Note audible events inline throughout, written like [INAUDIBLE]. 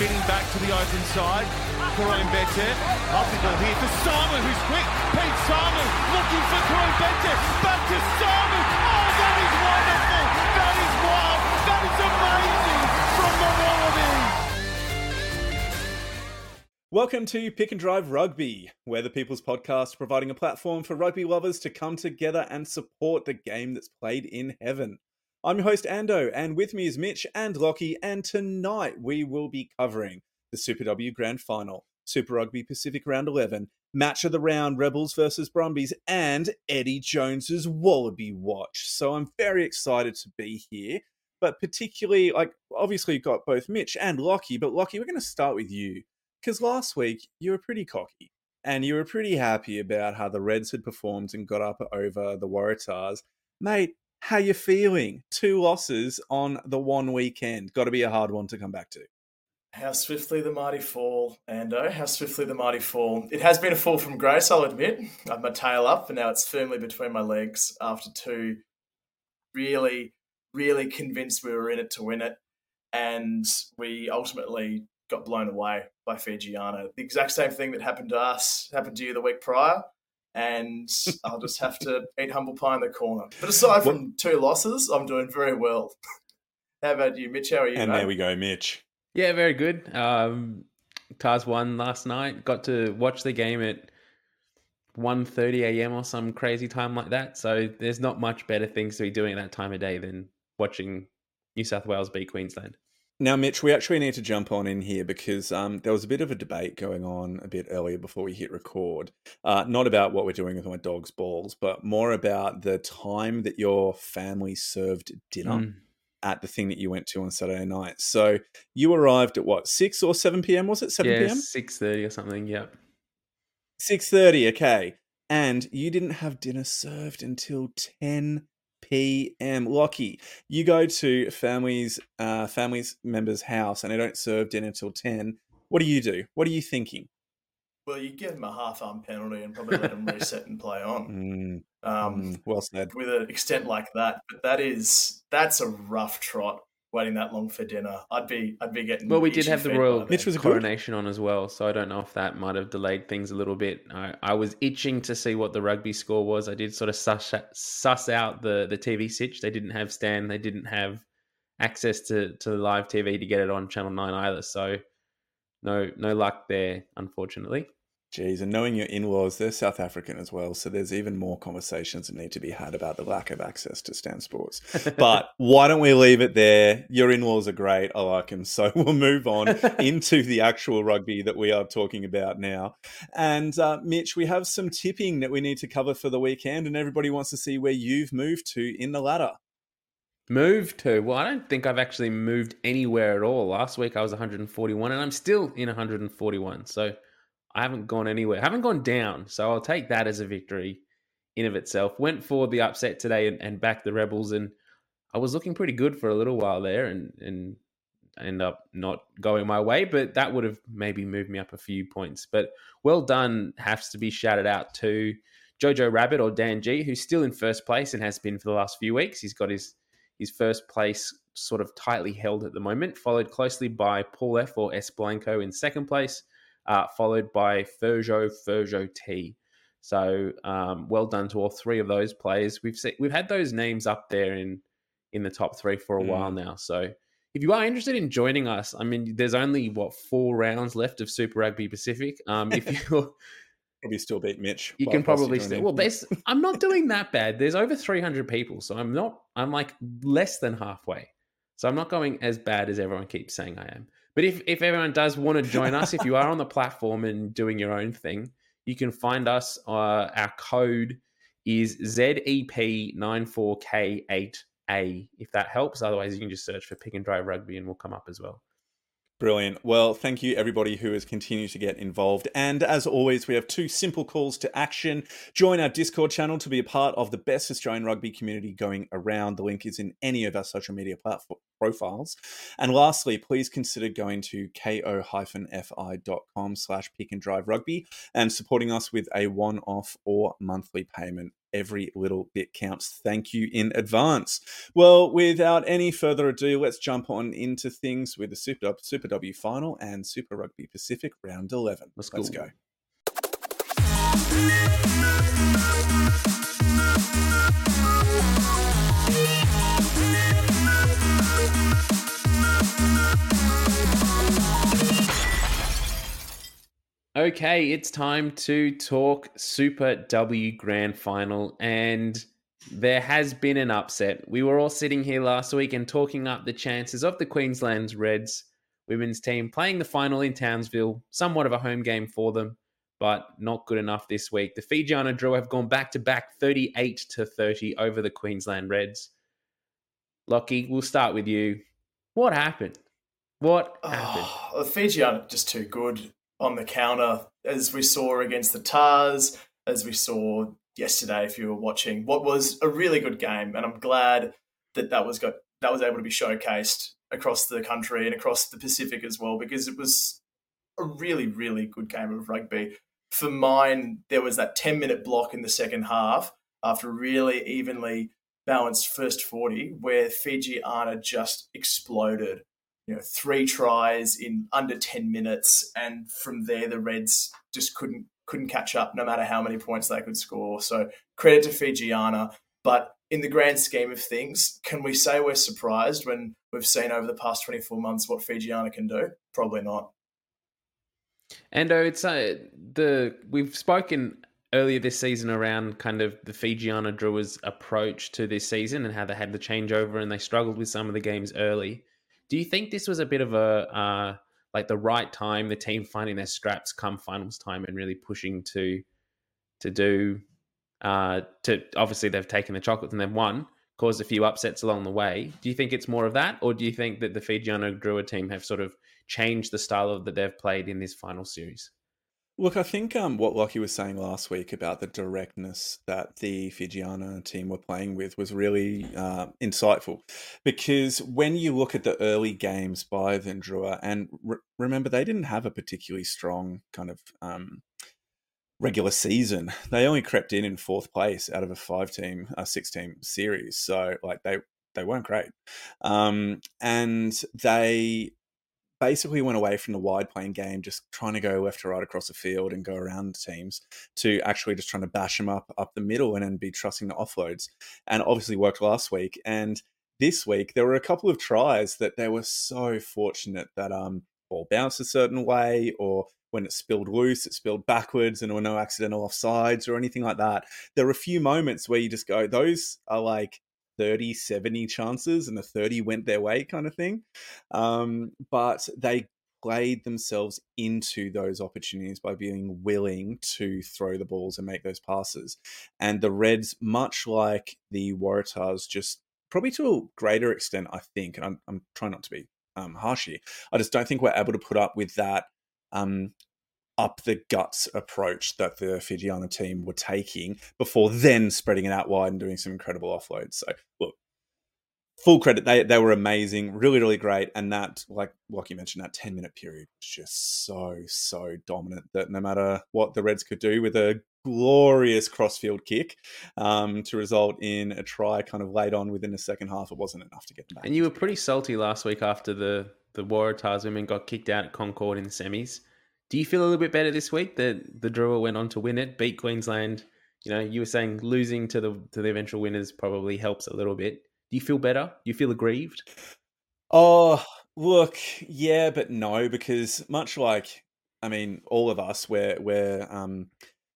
spinning back to the open side. Koroibete. Lovely ball here to Samu, who's quick. Pete Samu looking for Koroibete. Back to Samu. Oh, that is wonderful. That is wild. That is amazing from the Wallabies. Welcome to Pick and Drive Rugby, where the People's Podcast providing a platform for rugby lovers to come together and support the game that's played in heaven. I'm your host Ando, and with me is Mitch and Lockie, and tonight we will be covering the Super W Grand Final, Super Rugby Pacific Round 11, Match of the Round, Rebels versus Brumbies, and Eddie Jones's Wallaby Watch. So I'm very excited to be here, but particularly, like, obviously, you've got both Mitch and Lockie, but Lockie, we're going to start with you because last week you were pretty cocky and you were pretty happy about how the Reds had performed and got up over the Waratahs. Mate, how you feeling? Two losses on the one weekend. Got to be a hard one to come back to. How swiftly the mighty fall, Ando. How swiftly the mighty fall. It has been a fall from grace, I'll admit. I've my tail up, and now it's firmly between my legs after two really, really convinced we were in it to win it. And we ultimately got blown away by Fijiana. The exact same thing that happened to us happened to you the week prior and I'll just have to eat humble pie in the corner. But aside from two losses, I'm doing very well. [LAUGHS] How about you, Mitch? How are you? And mate? there we go, Mitch. Yeah, very good. Um, Tars won last night. Got to watch the game at 1.30 a.m. or some crazy time like that. So there's not much better things to be doing at that time of day than watching New South Wales beat Queensland. Now, Mitch, we actually need to jump on in here because um, there was a bit of a debate going on a bit earlier before we hit record. Uh, not about what we're doing with my dog's balls, but more about the time that your family served dinner Mm. at the thing that you went to on Saturday night. So you arrived at what, 6 or 7 p.m., was it? 7 yeah, p.m.? 6.30 or something, yep. 6.30, okay. And you didn't have dinner served until 10 p.m. Lockie, you go to family's uh, family's member's house and they don't serve dinner till 10. What do you do? What are you thinking? Well, you give them a half arm penalty and probably let them reset and play on. Mm, Um, mm, well said. with an extent like that, but that is that's a rough trot. Waiting that long for dinner, I'd be I'd be getting. Well, we did have the royal then. Mitch was good. coronation on as well, so I don't know if that might have delayed things a little bit. I, I was itching to see what the rugby score was. I did sort of suss, suss out the, the TV sitch. They didn't have Stan. They didn't have access to, to live TV to get it on Channel 9 either. So no no luck there, unfortunately. Jeez, and knowing your in-laws, they're South African as well, so there's even more conversations that need to be had about the lack of access to Stan Sports. But [LAUGHS] why don't we leave it there? Your in-laws are great. I like them. So we'll move on [LAUGHS] into the actual rugby that we are talking about now. And uh, Mitch, we have some tipping that we need to cover for the weekend, and everybody wants to see where you've moved to in the ladder. Moved to? Well, I don't think I've actually moved anywhere at all. Last week I was 141 and I'm still in 141. So I haven't gone anywhere. I haven't gone down. So I'll take that as a victory in of itself. Went for the upset today and, and backed the Rebels and I was looking pretty good for a little while there and and end up not going my way, but that would have maybe moved me up a few points. But well done has to be shouted out to Jojo Rabbit or Dan G, who's still in first place and has been for the last few weeks. He's got his his first place sort of tightly held at the moment, followed closely by Paul F or S Blanco in second place, uh, followed by Ferjo Ferjo T. So um, well done to all three of those players. We've se- we've had those names up there in in the top three for a while now. So if you are interested in joining us, I mean, there's only what four rounds left of Super Rugby Pacific. Um, if [LAUGHS] you're Probably still beat Mitch. you can probably still. Well, there's. I'm not doing that bad. There's over 300 people, so I'm not. I'm like less than halfway. So I'm not going as bad as everyone keeps saying I am. But if if everyone does want to join us, if you are [LAUGHS] on the platform and doing your own thing, you can find us. Uh, our code is ZEP94K8A. If that helps, otherwise you can just search for Pick and Drive Rugby and we'll come up as well. Brilliant. Well, thank you everybody who has continued to get involved. And as always, we have two simple calls to action. Join our Discord channel to be a part of the best Australian rugby community going around. The link is in any of our social media profiles. And lastly, please consider going to ko-fi.com slash pick and drive rugby and supporting us with a one-off or monthly payment. Every little bit counts. Thank you in advance. Well, without any further ado, let's jump on into things with the Super, Super W final and Super Rugby Pacific round 11. Let's, let's go. Okay, it's time to talk Super W Grand Final, and there has been an upset. We were all sitting here last week and talking up the chances of the Queensland Reds women's team playing the final in Townsville, somewhat of a home game for them, but not good enough this week. The Fijiana Drua have gone back to back 38 to 30 over the Queensland Reds. Lockie, we'll start with you. What happened? What oh, happened? Oh, the Fijiana just too good on the counter, as we saw against the Tahs, as we saw yesterday. If you were watching, what was a really good game, and I'm glad that that was got that was able to be showcased across the country and across the Pacific as well, because it was a really, really good game of rugby. For mine, there was that 10 minute block in the second half after a really evenly balanced first 40 where Fijiana just exploded you know three tries in under 10 minutes and from there the reds just couldn't couldn't catch up no matter how many points they could score. So credit to fijiana but in the grand scheme of things can we say we're surprised when we've seen over the past 24 months what fijiana can do? Probably not. And uh, it's uh, the we've spoken earlier this season around kind of the Fijiana Drua's approach to this season and how they had the changeover and they struggled with some of the games early. Do you think this was a bit of a uh, like the right time, the team finding their straps come finals time and really pushing to to do uh, to obviously they've taken the chocolates and they've won, caused a few upsets along the way. Do you think it's more of that, or do you think that the Fijiana Drua team have sort of changed the style of that they've played in this final series? Look, I think um, what Lockie was saying last week about the directness that the Fijiana team were playing with was really uh, insightful because when you look at the early games by Vendrua, and re- remember, they didn't have a particularly strong kind of um, regular season. They only crept in in fourth place out of a five team, a six team series. So, like, they they weren't great. Um, and they basically went away from the wide playing game, just trying to go left to right across the field and go around teams to actually just trying to bash them up up the middle and then be trusting the offloads. And obviously worked last week. And this week there were a couple of tries that they were so fortunate that um ball bounced a certain way or when it spilled loose, it spilled backwards and there were no accidental offsides or anything like that. There were a few moments where you just go, those are like 30, 70 chances and the 30 went their way kind of thing. Um, but they played themselves into those opportunities by being willing to throw the balls and make those passes. And the Reds, much like the Waratahs, just probably to a greater extent, I think, and I'm, I'm trying not to be um, harsh here, I just don't think we're able to put up with that um, up the guts approach that the Fijiana team were taking before then spreading it out wide and doing some incredible offloads. So look, full credit, they they were amazing, really, really great. And that, like like you mentioned, that 10 minute period was just so, so dominant that no matter what the Reds could do with a glorious crossfield kick um, to result in a try kind of late on within the second half, it wasn't enough to get them back. And you were pretty salty last week after the the Waratahs women got kicked out at Concord in the semis. Do you feel a little bit better this week that the Drua went on to win it, beat Queensland? You know, you were saying losing to the to the eventual winners probably helps a little bit. Do you feel better? Do you feel aggrieved? Oh, look, yeah, but no, because much like I mean, all of us, we're we're um,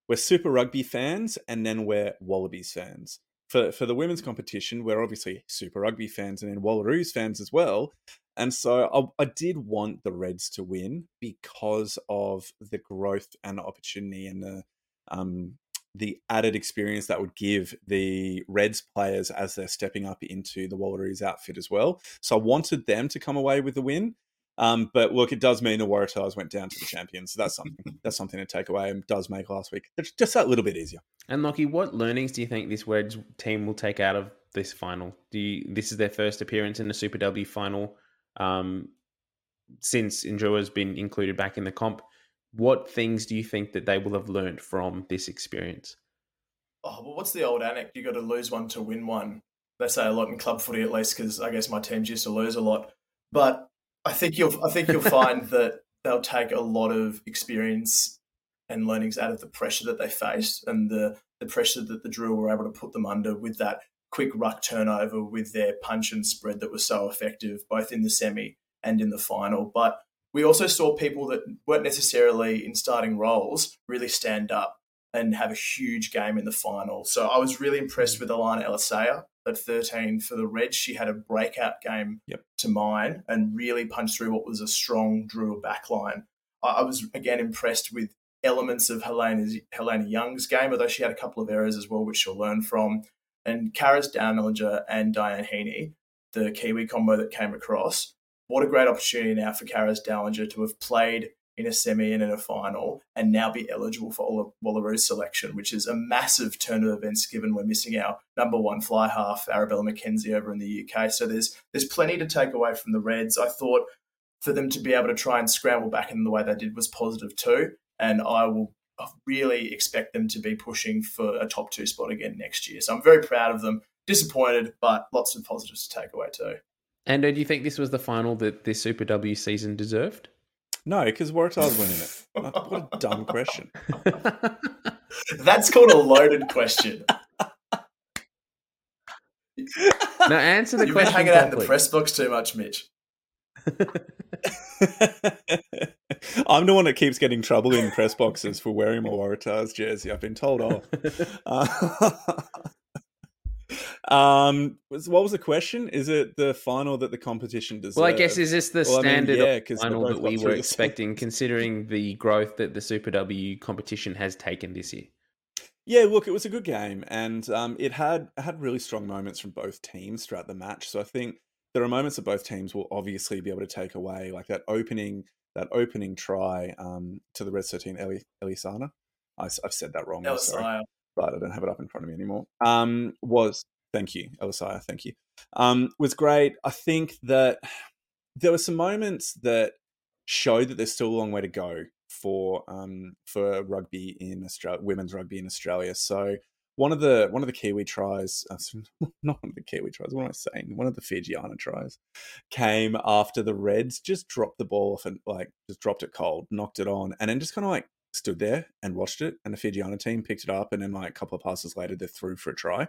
we're Super Rugby fans, and then we're Wallabies fans. For for the women's competition, we're obviously Super Rugby fans, and then Wallaroos fans as well. And so I, I, did want the Reds to win because of the growth and opportunity and the um, the added experience that would give the Reds players as they're stepping up into the Wallaroos outfit as well. So I wanted them to come away with the win. Um, but look, it does mean the Waratahs went down to the champions, so that's something [LAUGHS] that's something to take away, and does make last week just that little bit easier. And Lockie, what learnings do you think this Reds team will take out of this final? Do you, this is their first appearance in the Super W final? Um, since Ndrua has been included back in the comp. What things do you think that they will have learned from this experience? oh, well, what's the old anecdote? You got to lose one to win one. They say a lot in club footy, at least, because I guess my teams used to lose a lot. But I think you'll I think you'll [LAUGHS] find that they'll take a lot of experience and learnings out of the pressure that they faced and the the pressure that the Drua were able to put them under with that quick ruck turnover with their punch and spread that was so effective both in the semi and in the final. But we also saw people that weren't necessarily in starting roles really stand up and have a huge game in the final. So I was really impressed with Alana Elisea at 13 for the Reds. She had a breakout game yep. to mine and really punched through what was a strong Drua backline. I was again impressed with elements of Helena, Helena Young's game, although she had a couple of errors as well, which she'll learn from. And Karis Dallinger and Diane Heaney, the Kiwi combo that came across. What a great opportunity now for Karis Dallinger to have played in a semi and in a final, and now be eligible for Wallaroos selection, which is a massive turn of events given we're missing our number one fly half, Arabella McKenzie, over in the UK. So there's there's plenty to take away from the Reds. I thought for them to be able to try and scramble back in the way they did was positive too, and I will really expect them to be pushing for a top two spot again next year. So I'm very proud of them. Disappointed, but lots of positives to take away too. And do you think this was the final that this Super W season deserved? No, because Waratah's winning it. What a dumb question. [LAUGHS] That's called a loaded question. Now answer the You've question. been hanging out in the press box too much, Mitch. [LAUGHS] I'm the one that keeps getting trouble in press boxes for wearing my Waratahs jersey. I've been told off. Uh, [LAUGHS] um, what was the question? Is it the final that the competition deserves? Well, I guess is this the Well, I mean, standard yeah, final that we were expecting, considering the growth that the Super W competition has taken this year? Yeah, look, it was a good game, and um, it had had really strong moments from both teams throughout the match. So I think there are moments that both teams will obviously be able to take away, like that opening that opening try um, to the Red Thirteen Eli, Elisana. I, have said that wrong, I'm sorry, but I don't have it up in front of me anymore. Um, was thank you, Elisaya, thank you. Um, was great. I think that there were some moments that showed that there's still a long way to go for um, for rugby in Australia, women's rugby in Australia. So one of the one of the Kiwi tries, uh, [LAUGHS] not one of the Kiwi tries. What am I saying? One of the Fijiana tries came after the Reds just dropped the ball off and like just dropped it cold, knocked it on, and then just kind of like stood there and watched it. And the Fijiana team picked it up, and then like a couple of passes later, they're through for a try.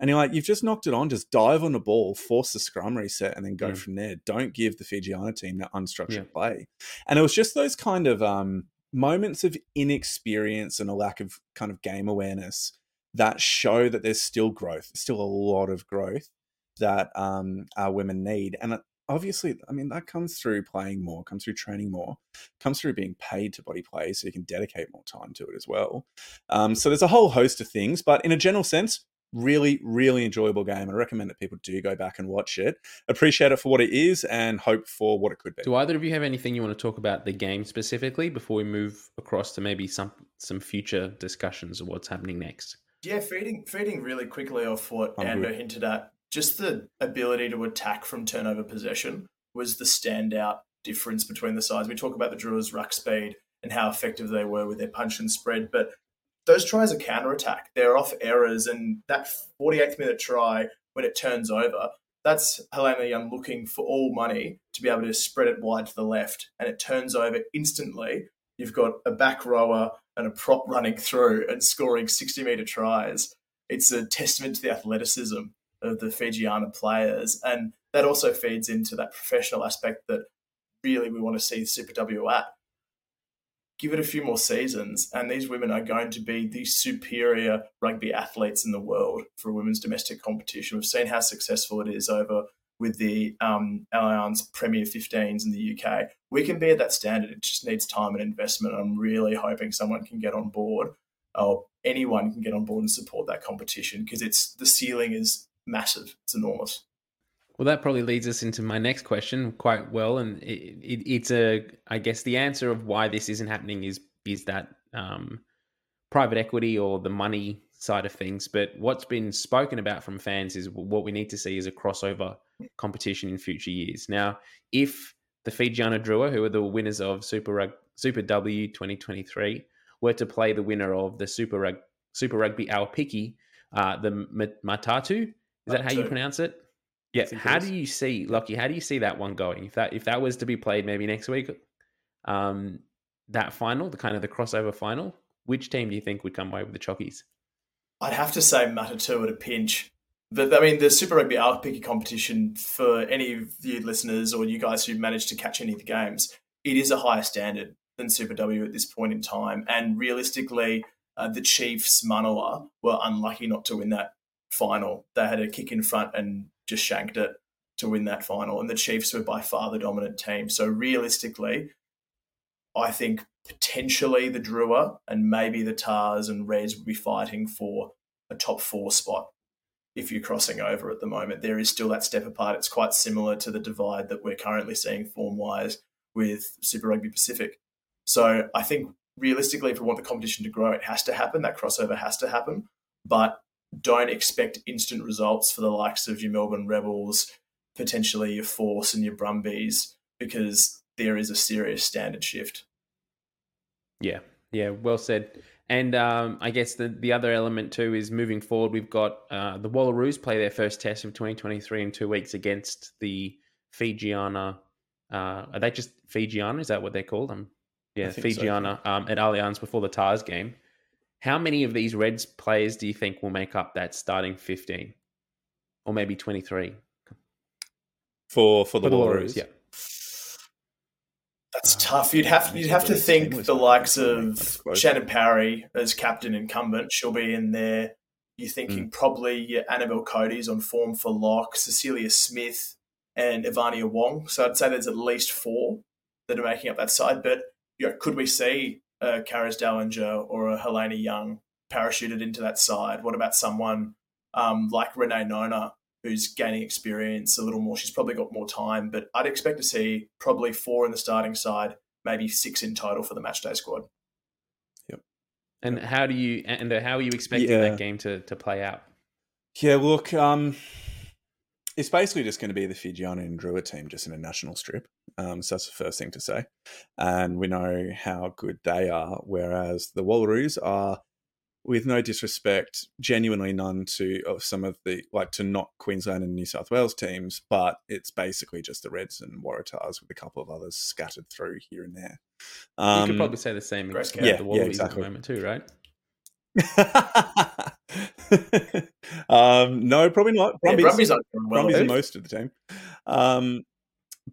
And you're like, you've just knocked it on. Just dive on the ball, force the scrum reset, and then go Mm. from there. Don't give the Fijiana team that unstructured Yeah. play. And it was just those kind of um, moments of inexperience and a lack of kind of game awareness that show that there's still growth, still a lot of growth that um, our women need. And obviously, I mean, that comes through playing more, comes through training more, comes through being paid to body play so you can dedicate more time to it as well. Um, so there's a whole host of things, but in a general sense, really, really enjoyable game. I recommend that people do go back and watch it. Appreciate it for what it is and hope for what it could be. Do either of you have anything you want to talk about the game specifically before we move across to maybe some some future discussions of what's happening next? Yeah, feeding feeding really quickly off what I'm Ando good. hinted at. Just the ability to attack from turnover possession was the standout difference between the sides. We talk about the Drua's ruck speed and how effective they were with their punch and spread, but those tries are counter attack. They're off errors, and that 48th minute try when it turns over, that's Helena Young looking for all money to be able to spread it wide to the left, and it turns over instantly. You've got a back rower and a prop running through and scoring 60 metre tries. It's a testament to the athleticism of the Fijiana players. And that also feeds into that professional aspect that really we want to see Super W at. Give it a few more seasons, and these women are going to be the superior rugby athletes in the world for a women's domestic competition. We've seen how successful it is over with the um, Allianz Premier 15s in the UK. We can be at that standard. It just needs time and investment. I'm really hoping someone can get on board, or anyone can get on board and support that competition because it's the ceiling is massive. It's enormous. Well, that probably leads us into my next question quite well, and it, it, it's a, I guess, the answer of why this isn't happening is is that um, private equity or the money side of things. But what's been spoken about from fans is what we need to see is a crossover competition in future years. Now, if the Fijiana Drua, who are the winners of Super Rug, Super W 2023, were to play the winner of the Super Rug, Super Rugby Aupiki, uh, the Matatu. Is that how you pronounce it? Yeah. How do you see, Lockie? How do you see that one going? If that if that was to be played maybe next week, um, that final, the kind of the crossover final, which team do you think would come away with the chockies? I'd have to say Matatu at a pinch. But I mean, the Super Rugby Aupiki competition for any of you listeners or you guys who managed to catch any of the games, it is a higher standard than Super W at this point in time. And realistically, uh, the Chiefs Manawa were unlucky not to win that final. They had a kick in front and just shanked it to win that final. And the Chiefs were by far the dominant team. So realistically, I think potentially the Drua and maybe the Tahs and Reds would be fighting for a top four spot if you're crossing over at the moment. There is still that step apart. It's quite similar to the divide that we're currently seeing form wise with Super Rugby Pacific. So I think realistically, if we want the competition to grow, it has to happen. That crossover has to happen. But don't expect instant results for the likes of your Melbourne Rebels, potentially your Force and your Brumbies, because there is a serious standard shift. Yeah, yeah, well said. And um, I guess the, the other element too is moving forward. We've got uh, the Wallaroos play their first test of 2023 in two weeks against the Fijiana. Uh, are they just Fijiana? Is that what they're called? Um, yeah, Fijiana so. um, at Allianz before the Tahs game. How many of these Reds players do you think will make up that starting 15 or maybe 23? For for the, for the Wallaroos, yeah. Uh, tough. You'd have you'd have to think the likes of Shannon Parry as captain incumbent. She'll be in there. You're thinking mm. probably Annabelle Cody's on form for lock, Cecilia Smith, and Ivania Wong. So I'd say there's at least four that are making up that side. But you know, could we see a Karis Dallinger or a Helena Young parachuted into that side? What about someone um, like Renee Nona who's gaining experience a little more. She's probably got more time, but I'd expect to see probably four in the starting side, maybe six in total for the matchday squad. Yep. And how do you and how are you expecting yeah. that game to to play out? Yeah, look, um, it's basically just going to be the Fijiana and Drua team just in a national strip. Um, so that's the first thing to say. And we know how good they are, whereas the Wallaroos are with no disrespect, genuinely none to of some of the like to not Queensland and New South Wales teams, but it's basically just the Reds and Waratahs with a couple of others scattered through here and there. Um, you could um, probably say the same about yeah, the Wallabies yeah, exactly. at the moment too, right? [LAUGHS] um, no, probably not. Brumbies, yeah, Brumbies, are, Brumbies are most of the team. Um,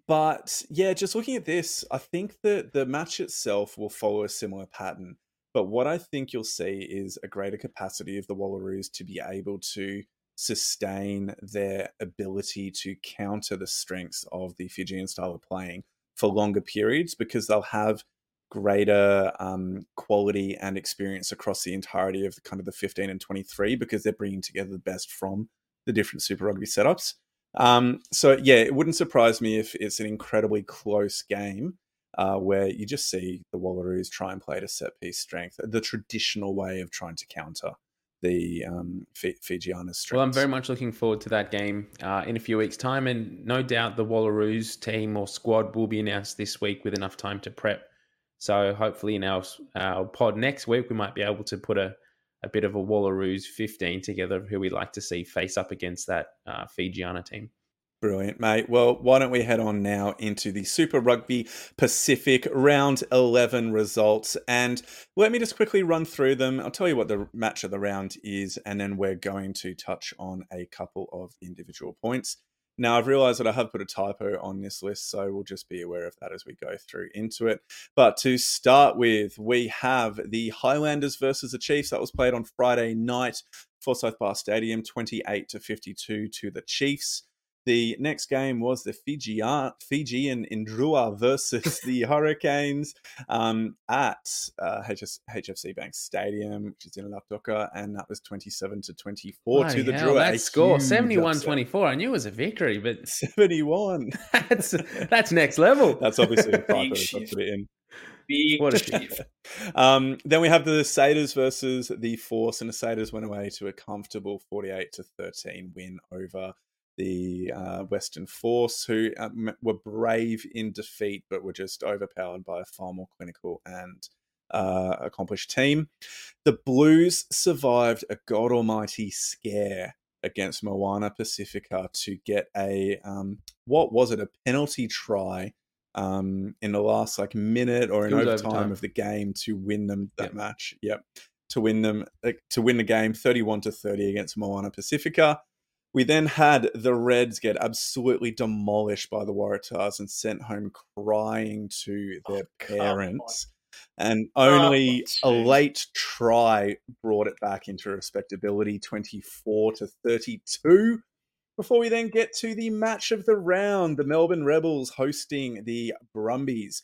but yeah, just looking at this, I think that the match itself will follow a similar pattern. But what I think you'll see is a greater capacity of the Wallaroos to be able to sustain their ability to counter the strengths of the Fijian style of playing for longer periods because they'll have greater um, quality and experience across the entirety of the, kind of the 15 and 23 because they're bringing together the best from the different Super Rugby setups. Um, so yeah, it wouldn't surprise me if it's an incredibly close game uh, where you just see the Wallaroos try and play to set piece strength, the traditional way of trying to counter the um, Fijiana's strength. Well, I'm very much looking forward to that game uh, in a few weeks' time, and no doubt the Wallaroos team or squad will be announced this week with enough time to prep. So hopefully, in our, our pod next week, we might be able to put a, a bit of a Wallaroos 15 together, who we like to see face up against that uh, Fijiana team. Brilliant, mate. Well, why don't we head on now into the Super Rugby Pacific round 11 results? And let me just quickly run through them. I'll tell you what the match of the round is, and then we're going to touch on a couple of individual points. Now, I've realized that I have put a typo on this list, so we'll just be aware of that as we go through into it. But to start with, we have the Highlanders versus the Chiefs. That was played on Friday night, Forsyth Barr Stadium, 28 to 52 to the Chiefs. The next game was the Fijian, Fijian Indrua versus the [LAUGHS] Hurricanes um, at uh, HS, HFC Bank Stadium, which is in Lautoka, and that was 27 to 24 to the hell, Drua. That score, 71 24. I knew it was a victory, but [LAUGHS] 71. [LAUGHS] that's, that's next level. That's obviously a typo. put it in. What a shift. um, then we have the Saders versus the Force, and the Saders went away to a comfortable 48 to 13 win over the uh, Western Force, who um, were brave in defeat but were just overpowered by a far more clinical and uh, accomplished team. The Blues survived a god almighty scare against Moana Pacifica to get a um, what was it a penalty try um, in the last like minute or in overtime, overtime, of the game to win them that yep. match. Yep, to win them to win the game thirty one to thirty against Moana Pacifica. We then had the Reds get absolutely demolished by the Waratahs and sent home crying to their oh, parents. and only oh, a late try brought it back into respectability 24 to 32 before we then get to the match of the round the melbourne rebels hosting the brumbies.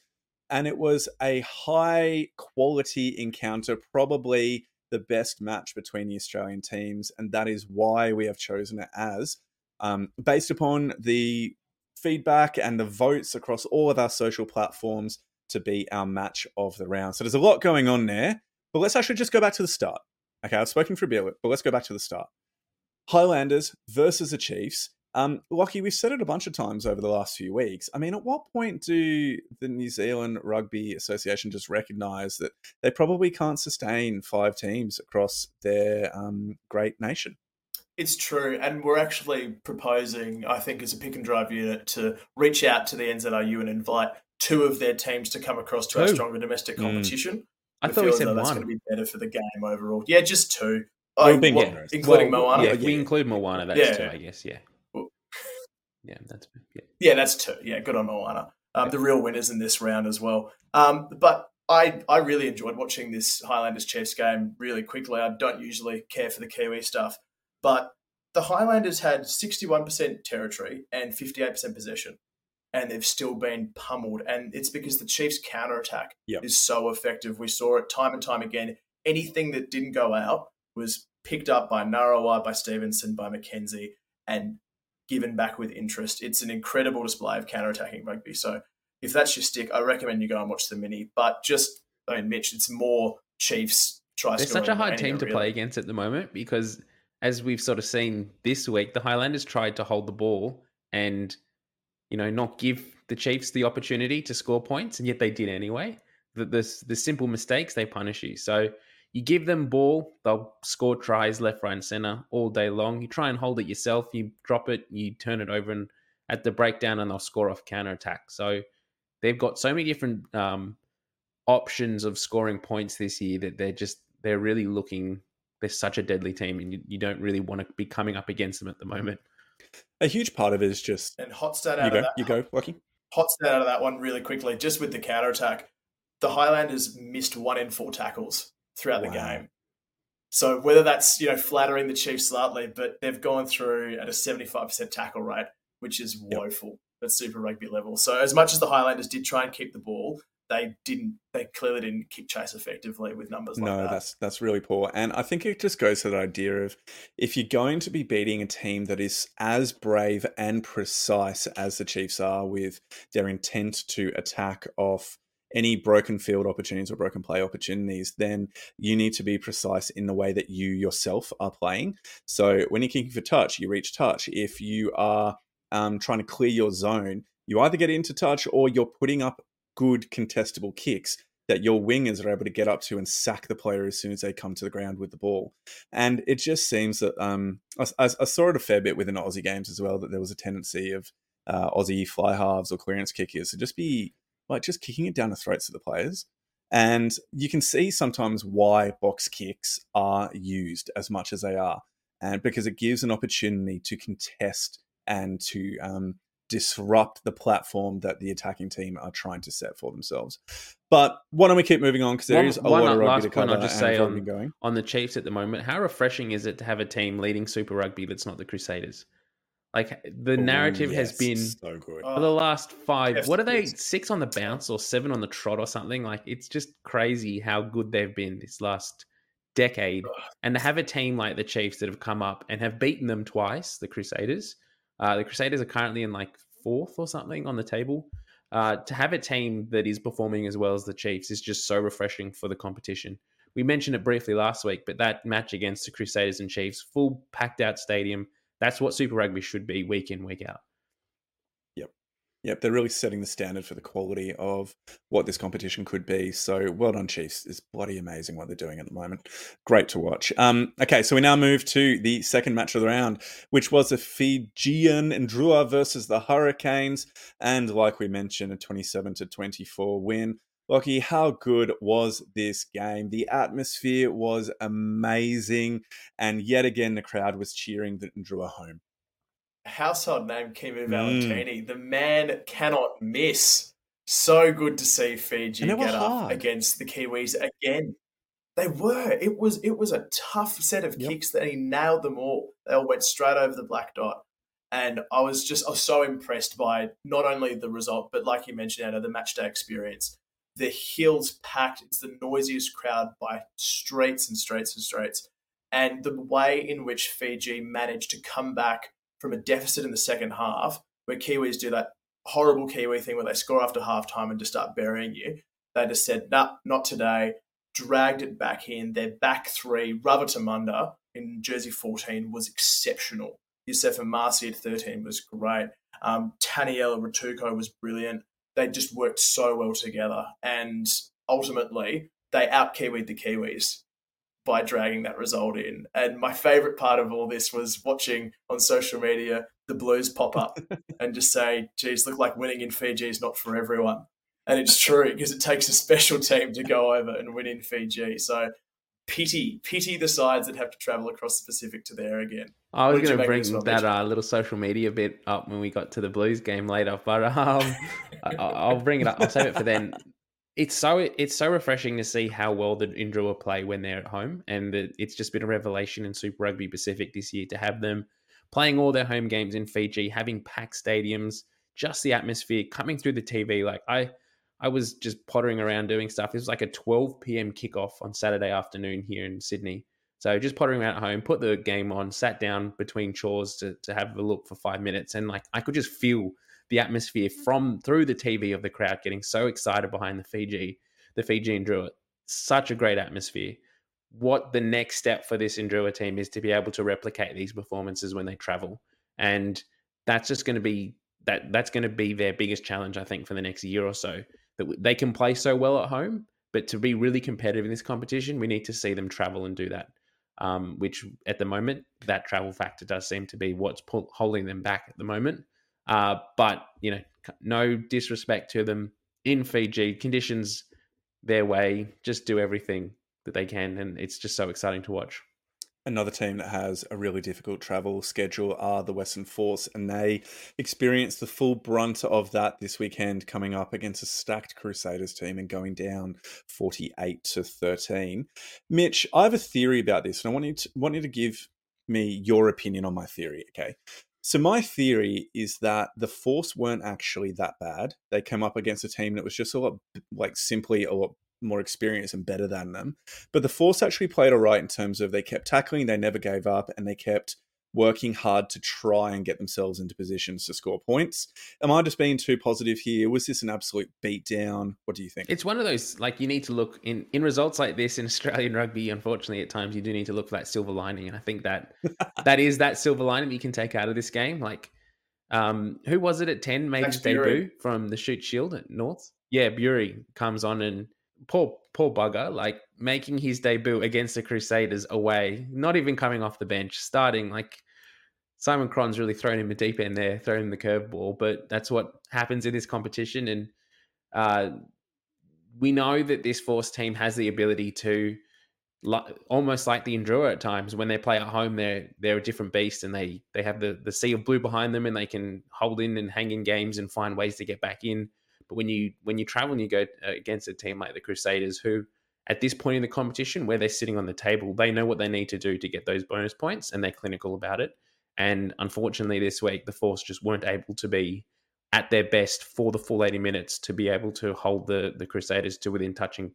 And it was a high quality encounter probably the best match between the australian teams and that is why we have chosen it as um, based upon the feedback and the votes across all of our social platforms to be our match of the round. So there's a lot going on there, but let's actually just go back to the start. Okay, I've spoken for a bit, but let's go back to the start. Highlanders versus the Chiefs. Um, Lockie, we've said it a bunch of times over the last few weeks. I mean, at what point do the New Zealand Rugby Association just recognise that they probably can't sustain five teams across their um, great nation? It's true, and we're actually proposing, I think, as a pick and drive unit, to reach out to the NZRU and invite two of their teams to come across to two. our stronger domestic hmm. competition. Mm. I we thought we said that's one. going to be better for the game overall. Yeah, just two. I, what, including well, Moana. Yeah, if we include Moana, that's yeah. two, I guess. Yeah. Yeah, that's yeah. yeah, that's two. Yeah, good on Moana. Um, yeah. The real winners in this round as well. Um, but I I really enjoyed watching this Highlanders Chiefs game. Really quickly, I don't usually care for the Kiwi stuff, but the Highlanders had 61% territory and 58% possession and they've still been pummeled. And it's because the Chiefs' counter attack yep. is so effective. We saw it time and time again. Anything that didn't go out was picked up by Narawa, by Stevenson, by McKenzie, and given back with interest. It's an incredible display of counter attacking rugby. So if that's your stick, I recommend you go and watch the mini. But just, I mean, Mitch, it's more Chiefs try. They're such a hard team to really. play against at the moment because, as we've sort of seen this week, the Highlanders tried to hold the ball and you know, not give the Chiefs the opportunity to score points, and yet they did anyway. The, the, the simple mistakes, they punish you. So you give them ball, they'll score tries left, right, and center all day long. You try and hold it yourself, you drop it, you turn it over, and at the breakdown, and they'll score off counter attack. So they've got so many different um, options of scoring points this year that they're just they're really looking. They're such a deadly team, and you, you don't really want to be coming up against them at the moment. A huge part of it is just and hot stat out you go, of that. You go, Lockie. Hot stat out of that one really quickly, just with the counter attack. The Highlanders missed one in four tackles throughout wow. the game. So whether that's you know flattering the Chiefs slightly, but they've gone through at a seventy five percent tackle rate, which is woeful yep. at Super Rugby level. So as much as the Highlanders did try and keep the ball, they didn't they clearly didn't kick chase effectively with numbers like no that. that's that's really poor and i think it just goes to the idea of if you're going to be beating a team that is as brave and precise as the chiefs are with their intent to attack off any broken field opportunities or broken play opportunities, then you need to be precise in the way that you yourself are playing. So when you're kicking for touch, you reach touch. If you are um, trying to clear your zone, you either get into touch or you're putting up good contestable kicks that your wingers are able to get up to and sack the player as soon as they come to the ground with the ball. And it just seems that um, I, I, saw it a fair bit within Aussie games as well that there was a tendency of uh, Aussie fly halves or clearance kickers to just be like just kicking it down the throats of the players. And you can see sometimes why box kicks are used as much as they are, and because it gives an opportunity to contest and to um, disrupt the platform that the attacking team are trying to set for themselves. But why don't we keep moving on because there one, is a lot of rugby to cover. I'll just say on, on the Chiefs at the moment, how refreshing is it to have a team leading Super Rugby that's not the Crusaders? Like the Ooh, narrative yes, has been so good for the last five. Yes, what are they? Yes. Six on the bounce or seven on the trot or something? Like it's just crazy how good they've been this last decade. And to have a team like the Chiefs that have come up and have beaten them twice, the Crusaders, uh, the Crusaders are currently in like fourth or something on the table. Uh, to have a team that is performing as well as the Chiefs is just so refreshing for the competition. We mentioned it briefly last week, but that match against the Crusaders and Chiefs, full packed out stadium, that's what Super Rugby should be week in, week out. Yep, Yep. they're really setting the standard for the quality of what this competition could be. So well done, Chiefs. It's bloody amazing what they're doing at the moment. Great to watch. Um, okay, so we now move to the second match of the round, which was a Fijian Drua versus the Hurricanes. And like we mentioned, a 27 to 24 win. Lockie, how good was this game? The atmosphere was amazing. And yet again, the crowd was cheering the Drua home household name Kemu Valetini, Mm. The man cannot miss. So good to see Fiji get up against the Kiwis again. They were. It was. It was a tough set of yep. kicks that he nailed them all. They all went straight over the black dot, and I was just. I was so impressed by not only the result, but like you mentioned, Ando, the match day experience. The hills packed. It's the noisiest crowd by streets and streets and streets, and the way in which Fiji managed to come back from a deficit in the second half, where Kiwis do that horrible Kiwi thing where they score after half time and just start burying you. They just said, nah, not today. Dragged it back in. Their back three, Ravutaumada in jersey 14 was exceptional. Iosefo Masi at 13 was great. Um, Taniela Ratuko was brilliant. They just worked so well together. And ultimately, they out Kiwied the Kiwis by dragging that result in. And my favorite part of all this was watching on social media the Blues pop up [LAUGHS] and just say, geez, look like winning in Fiji is not for everyone. And it's true because it takes a special team to go over and win in Fiji. So pity, pity the sides that have to travel across the Pacific to there again. I was going to bring that uh, little social media bit up when we got to the Blues game later, but um, I'll bring it up. I'll save it for then it's so it's so refreshing to see how well the Indrua play when they're at home, and the, it's just been a revelation in Super Rugby Pacific this year to have them playing all their home games in Fiji, having packed stadiums, just the atmosphere coming through the TV. Like I, I was just pottering around doing stuff. It was like a 12 p.m. kickoff on Saturday afternoon here in Sydney. So just pottering around at home, put the game on, sat down between chores to to have a look for five minutes, and like I could just feel the atmosphere mm-hmm. from through the TV of the crowd getting so excited behind the Fiji, the Fiji Drua. Such a great atmosphere. What the next step for this Drua team is to be able to replicate these performances when they travel, and that's just going to be that that's going to be their biggest challenge, I think, for the next year or so. That they can play so well at home, but to be really competitive in this competition, we need to see them travel and do that. Um, which at the moment, that travel factor does seem to be what's pull, holding them back at the moment. Uh, but you know, no disrespect to them in Fiji, conditions their way, just do everything that they can, and it's just so exciting to watch. Another team that has a really difficult travel schedule are the Western Force, and they experienced the full brunt of that this weekend, coming up against a stacked Crusaders team and going down forty-eight to thirteen. Mitch, I have a theory about this, and I want you to want you to give me your opinion on my theory. Okay, so my theory is that the Force weren't actually that bad. They came up against a team that was just a lot like simply a lot more experienced and better than them. But the Force actually played all right in terms of they kept tackling, they never gave up, and they kept working hard to try and get themselves into positions to score points. Am I just being too positive here? Was this an absolute beatdown? What do you think? It's one of those like you need to look in in results like this in [LAUGHS] Australian rugby. Unfortunately, at times you do need to look for that silver lining, and I think that [LAUGHS] that is that silver lining you can take out of this game. Like, um, who was it at ten made his debut from the Shute Shield at North? Yeah, Burey comes on and poor poor bugger, like making his debut against the Crusaders away, not even coming off the bench, starting like Simon Cron's really thrown him a deep end there, thrown him the curveball, but that's what happens in this competition. And uh, we know that this Force team has the ability to, almost like the Indrua at times, when they play at home, they're they're a different beast, and they they have the the sea of blue behind them, and they can hold in and hang in games and find ways to get back in. But when you when you travel and you go uh, against a team like the Crusaders, who at this point in the competition where they're sitting on the table, they know what they need to do to get those bonus points, and they're clinical about it. And unfortunately, this week, the Force just weren't able to be at their best for the full 80 minutes to be able to hold the, the Crusaders to within touching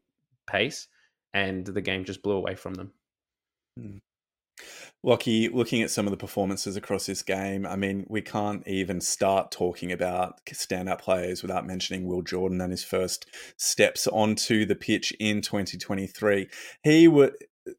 pace. And the game just blew away from them. Hmm. Lockie, looking at some of the performances across this game, I mean, we can't even start talking about standout players without mentioning Will Jordan and his first steps onto the pitch in 2023. He would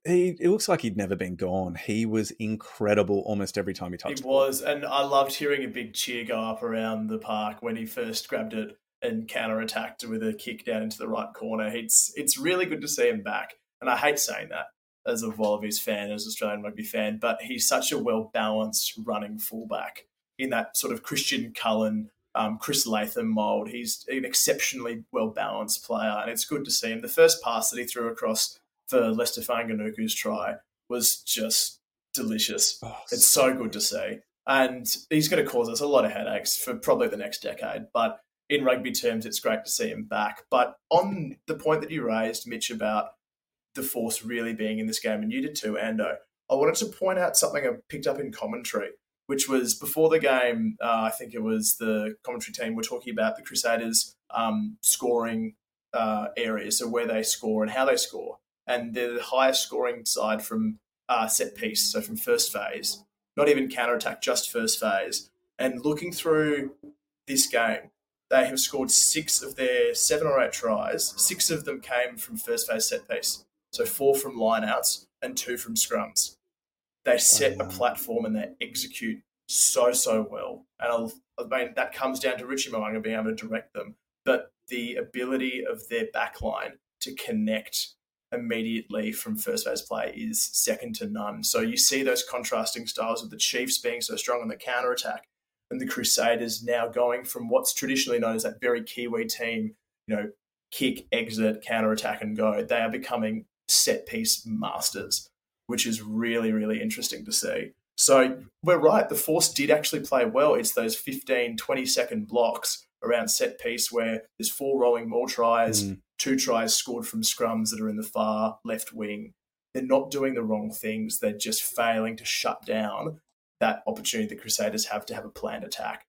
he it looks like he'd never been gone. He was incredible almost every time he touched. It. He was, and I loved hearing a big cheer go up around the park when he first grabbed it and counter attacked with a kick down into the right corner. It's it's really good to see him back, and I hate saying that as a Wallabies fan, as an Australian rugby fan, but he's such a well balanced running fullback in that sort of Christian Cullen, um, Chris Latham mold. He's an exceptionally well balanced player, and it's good to see him. The first pass that he threw across for Leicester Fainga'anuku's try was just delicious. Oh, it's so good to see. And he's going to cause us a lot of headaches for probably the next decade. But in rugby terms, it's great to see him back. But on the point that you raised, Mitch, about the force really being in this game, and you did too, Ando, I wanted to point out something I picked up in commentary, which was before the game, uh, I think it was the commentary team were talking about the Crusaders um, scoring uh, areas, so where they score and how they score and they're the highest scoring side from uh, set piece, so from first phase, not even counter attack, just first phase. And looking through this game, they have scored six of their seven or eight tries. Six of them came from first phase set piece, so four from lineouts and two from scrums. They set wow. a platform and they execute so so well. And I'll, I mean that comes down to Richie Mo'unga being able to direct them, but the ability of their backline to connect immediately from first phase play is second to none. So you see those contrasting styles of the Chiefs being so strong on the counter attack and the Crusaders now going from what's traditionally known as that very Kiwi team, you know, kick, exit, counter attack, and go. They are becoming set piece masters, which is really, really interesting to see. So we're right. The Force did actually play well. It's those 15, 20 second blocks around set piece where there's four rolling maul tries, mm two tries scored from scrums that are in the far left wing. They're not doing the wrong things. They're just failing to shut down that opportunity the Crusaders have to have a planned attack.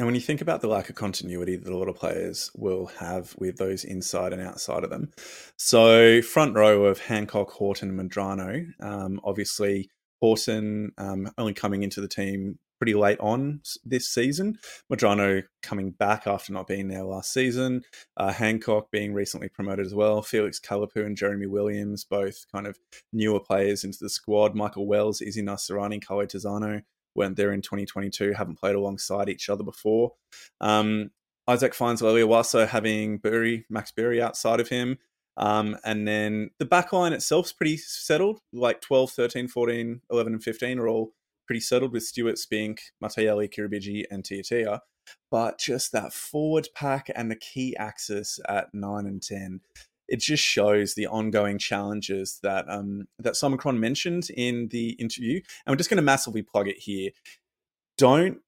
And when you think about the lack of continuity that a lot of players will have with those inside and outside of them, so front row of Hancock, Horton, Medrano, um, obviously Horton um, only coming into the team pretty late on this season. Medrano coming back after not being there last season. Uh, Hancock being recently promoted as well. Felix Kalapu and Jeremy Williams, both kind of newer players into the squad. Michael Wells, Izzy Naisarani, Carlo Tizzano weren't there in 2022, haven't played alongside each other before. Um, Isaac Fines also having Burey, Max Burey outside of him. Um, and then the back line itself's pretty settled, like 12, 13, 14, 11, and 15 are all pretty settled with Stewart, Spink, Mataele, Kiribiji, and Tiatia. But just that forward pack and the key axis at nine and ten, it just shows the ongoing challenges that um, that Simon Cron mentioned in the interview. And we're just going to massively plug it here. Don't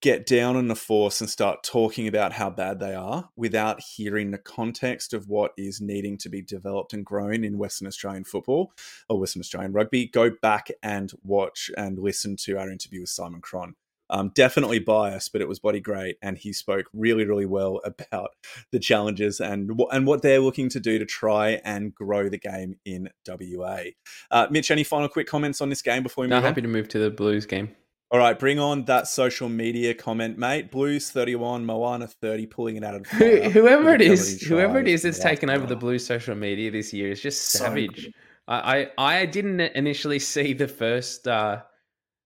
get down on the force and start talking about how bad they are without hearing the context of what is needing to be developed and grown in Western Australian football or Western Australian rugby, go back and watch and listen to our interview with Simon Cron. Um, definitely biased, but it was body great, and he spoke really, really well [LAUGHS] about the challenges and and what they're looking to do to try and grow the game in WA. Uh, Mitch, any final quick comments on this game before we no, move? Happy on? to move to the Blues game. All right, bring on that social media comment, mate. Blues 31, Moana 30, pulling it out of the [LAUGHS] Whoever it is, whoever it is that's taken over the Blues social media this year is just savage. So I, I, I didn't initially see the first uh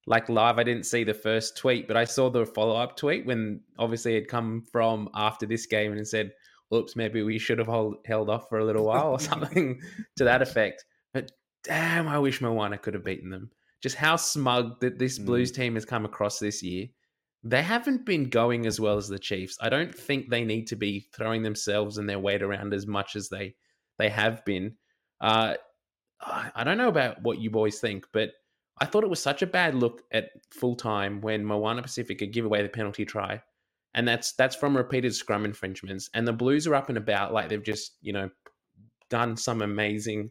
like live. I didn't see the first tweet, but I saw the follow up tweet when obviously it come from after this game and it said, "Oops, maybe we should have hold, held off for a little while" or [LAUGHS] something to that effect. But damn, I wish Moana could have beaten them just how smug that this mm. Blues team has come across this year. They haven't been going as well as the Chiefs. I don't think they need to be throwing themselves and their weight around as much as they they have been. Uh, I don't know about what you boys think, but I thought it was such a bad look at full time when Moana Pacifica give away the penalty try, and that's that's from repeated scrum infringements. And the Blues are up and about like they've just you know done some amazing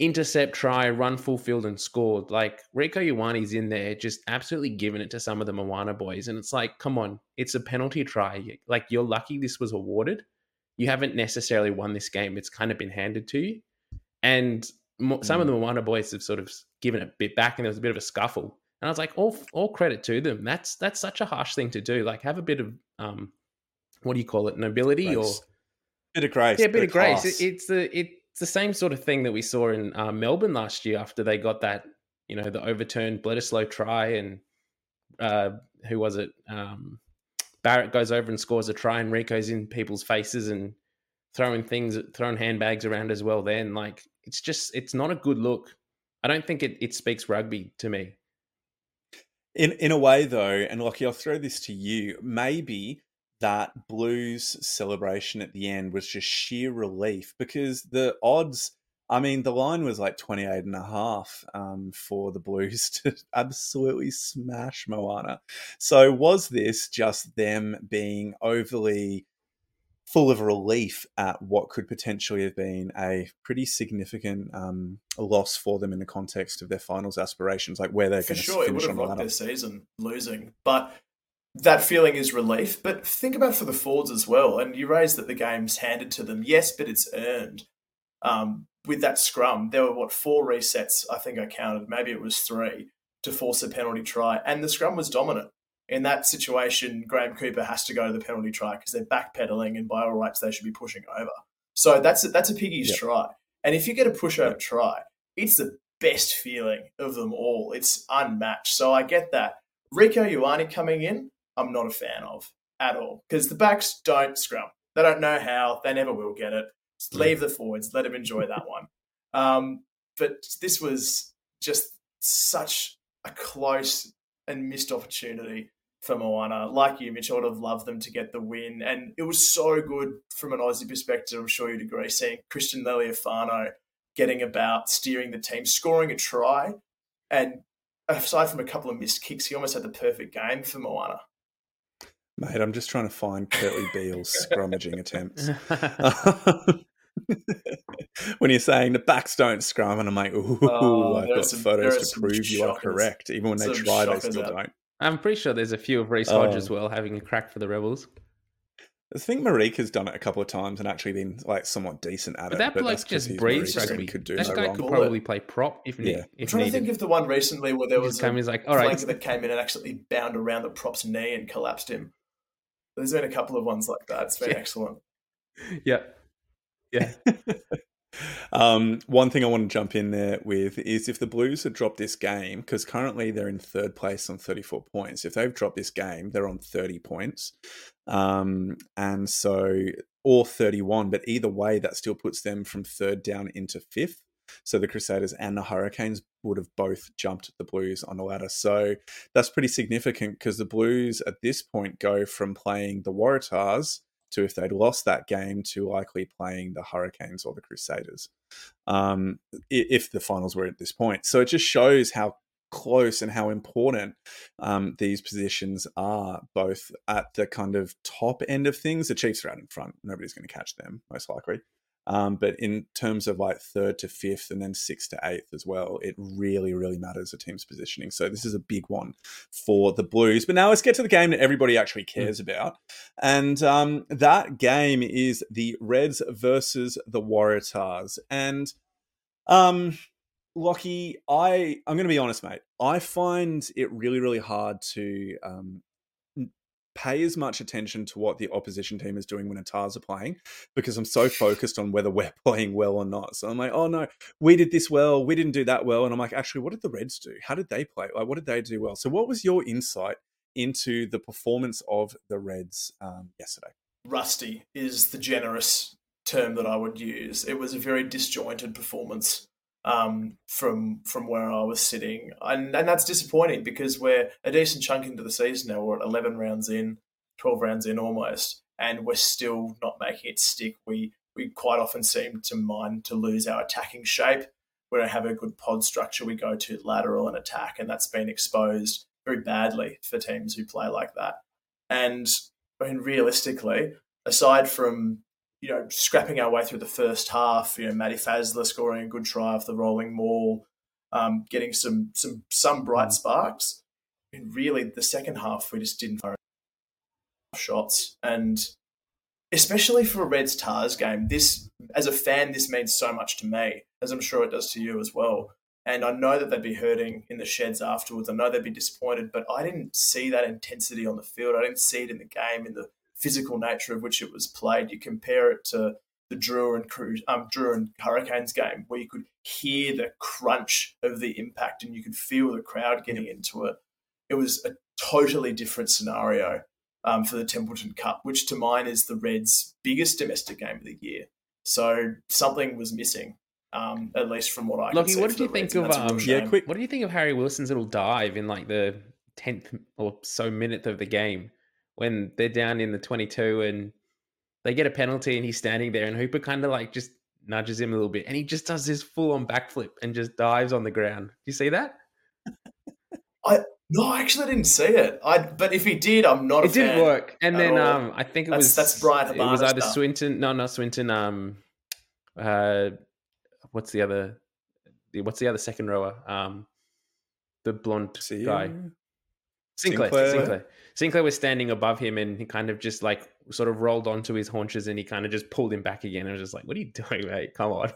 intercept, try, run full field, and scored. Like Rieko Ioane's in there, just absolutely giving it to some of the Moana boys. And it's like, come on, it's a penalty try. Like you're lucky this was awarded. You haven't necessarily won this game. It's kind of been handed to you. And some of the mm. Moana boys have sort of given a bit back, and there was a bit of a scuffle. And I was like, all all credit to them. That's that's such a harsh thing to do. Like have a bit of um, what do you call it, nobility grace. or bit of grace, yeah, bit, bit of, grace. It, it's the it's the same sort of thing that we saw in uh, Melbourne last year after they got that, you know, the overturned Bledisloe try and uh, who was it? Um, Barrett goes over and scores a try, and Rieko's in people's faces and throwing things, throwing handbags around as well. Then, like, it's just, it's not a good look. I don't think it, it speaks rugby to me. In in a way, though, and Lockie, I'll throw this to you. Maybe that Blues celebration at the end was just sheer relief because the odds. I mean, the line was like 28 and a half um, for the Blues [LAUGHS] to absolutely smash Moana. So, was this just them being overly full of relief at what could potentially have been a pretty significant um, loss for them in the context of their finals aspirations, like where they're going sure to it would finish have on the rocked ladder. their season losing, but that feeling is relief. But think about for the Fords as well. And you raised that the game's handed to them, yes, but it's earned. Um, with that scrum, there were what four resets? I think I counted. Maybe it was three to force a penalty try, and the scrum was dominant in that situation, Graham Cooper has to go to the penalty try because they're backpedaling, and by all rights, they should be pushing over. So that's a, that's a piggy's try. And if you get a push over Yep. try, it's the best feeling of them all. It's unmatched. So I get that. Rieko Ioane coming in, I'm not a fan of at all because the backs don't scrum. They don't know how. They never will get it. Just leave the forwards. Let them enjoy that one. Um, but this was just such a close and missed opportunity for Moana. Like you, Mitch, I would have loved them to get the win. And it was so good from an Aussie perspective, I'm sure you'd agree, seeing Christian Lealiifano getting about, steering the team, scoring a try. And aside from a couple of missed kicks, he almost had the perfect game for Moana. Mate, I'm just trying to find Kurtley [LAUGHS] Beale's scrummaging attempts. [LAUGHS] when you're saying the backs don't scrum, and I'm like, ooh, Oh, I've got some- photos to some prove you are correct. Even when they try, they still out don't. I'm pretty sure there's a few of Reece Oh. Hodge as oh. well having a crack for the Rebels. I think Marika's done it a couple of times and actually been like somewhat decent at But it. that but bloke just he's breathes Marika rugby. Could do that no guy wrong. could Bullet. probably play prop if, ne- Yeah. I'm if trying to think of the one recently where there was just a came, he's like, all right, flanker that came in and actually bound around the prop's knee and collapsed him. There's been a couple of ones like that. It's been Yeah. excellent. yeah, yeah. [LAUGHS] um, one thing I want to jump in there with is if the Blues had dropped this game, because currently they're in third place on 34 points. If they've dropped this game, they're on 30 points. Um, and so, or 31, but either way, that still puts them from third down into fifth. So the Crusaders and the Hurricanes would have both jumped the Blues on the ladder. So that's pretty significant because the Blues at this point go from playing the Waratahs to if they'd lost that game to likely playing the Hurricanes or the Crusaders um, if the finals were at this point. So it just shows how close and how important um, these positions are, both at the kind of top end of things. The Chiefs are out in front; nobody's going to catch them, most likely. Um, but in terms of like third to fifth and then sixth to eighth as well, it really, really matters a team's positioning. So this is a big one for the Blues. But now let's get to the game that everybody actually cares about. And um, that game is the Reds versus the Waratahs. And um, Lockie, I I'm going to be honest, mate. I find it really, really hard to um, pay as much attention to what the opposition team is doing when the Tars are playing because I'm so focused on whether [LAUGHS] we're playing well or not. So I'm like, oh no, we did this well, we didn't do that well, and I'm like, actually, what did the Reds do? How did they play? Like, what did they do well? So, what was your insight into the performance of the Reds um, yesterday? Rusty is the generous term that I would use. It was a very disjointed performance um, from from where I was sitting, and, and that's disappointing because we're a decent chunk into the season now. We're at eleven rounds in, twelve rounds in almost, and we're still not making it stick. We we quite often seem to mind to lose our attacking shape. We don't have a good pod structure. We go to lateral and attack, and that's been exposed very badly for teams who play like that. And I mean, realistically, aside from you know scrapping our way through the first half, you know, Matty Faessler scoring a good try off the rolling maul, um, getting some some some bright sparks. And really, the second half we just didn't fire shots, and especially for a Reds Tars game, this as a fan, this means so much to me, as I'm sure it does to you as well. And I know that they'd be hurting in the sheds afterwards. I know they'd be disappointed, but I didn't see that intensity on the field. I didn't see it in the game, in the physical nature of which it was played. You compare it to the Drew and Cruise, um, Drua and Hurricanes game, where you could hear the crunch of the impact and you could feel the crowd getting into it. It was a totally different scenario um, for the Templeton Cup, which to mine is the Reds' biggest domestic game of the year. So something was missing, um, at least from what I. Lockie, what did you think of? Um, yeah, quick. What do you think of Harry Wilson's little dive in like the tenth or so minute of the game when they're down in the twenty-two and they get a penalty and he's standing there and Hooper kind of like just nudges him a little bit and he just does this full-on backflip and just dives on the ground. Do you see that? [LAUGHS] I no, I actually didn't see it. I but if he did, I'm not. It didn't work, and then all. um, I think it that's, was that's Brian. It was either stuff. Swinton. No, not Swinton. Um, uh, what's the other? What's the other second rower? Um, the blonde guy. Sinclair, Sinclair. Sinclair. Sinclair was standing above him, and he kind of just like sort of rolled onto his haunches, and he kind of just pulled him back again. And was just like, "What are you doing, mate? Come on."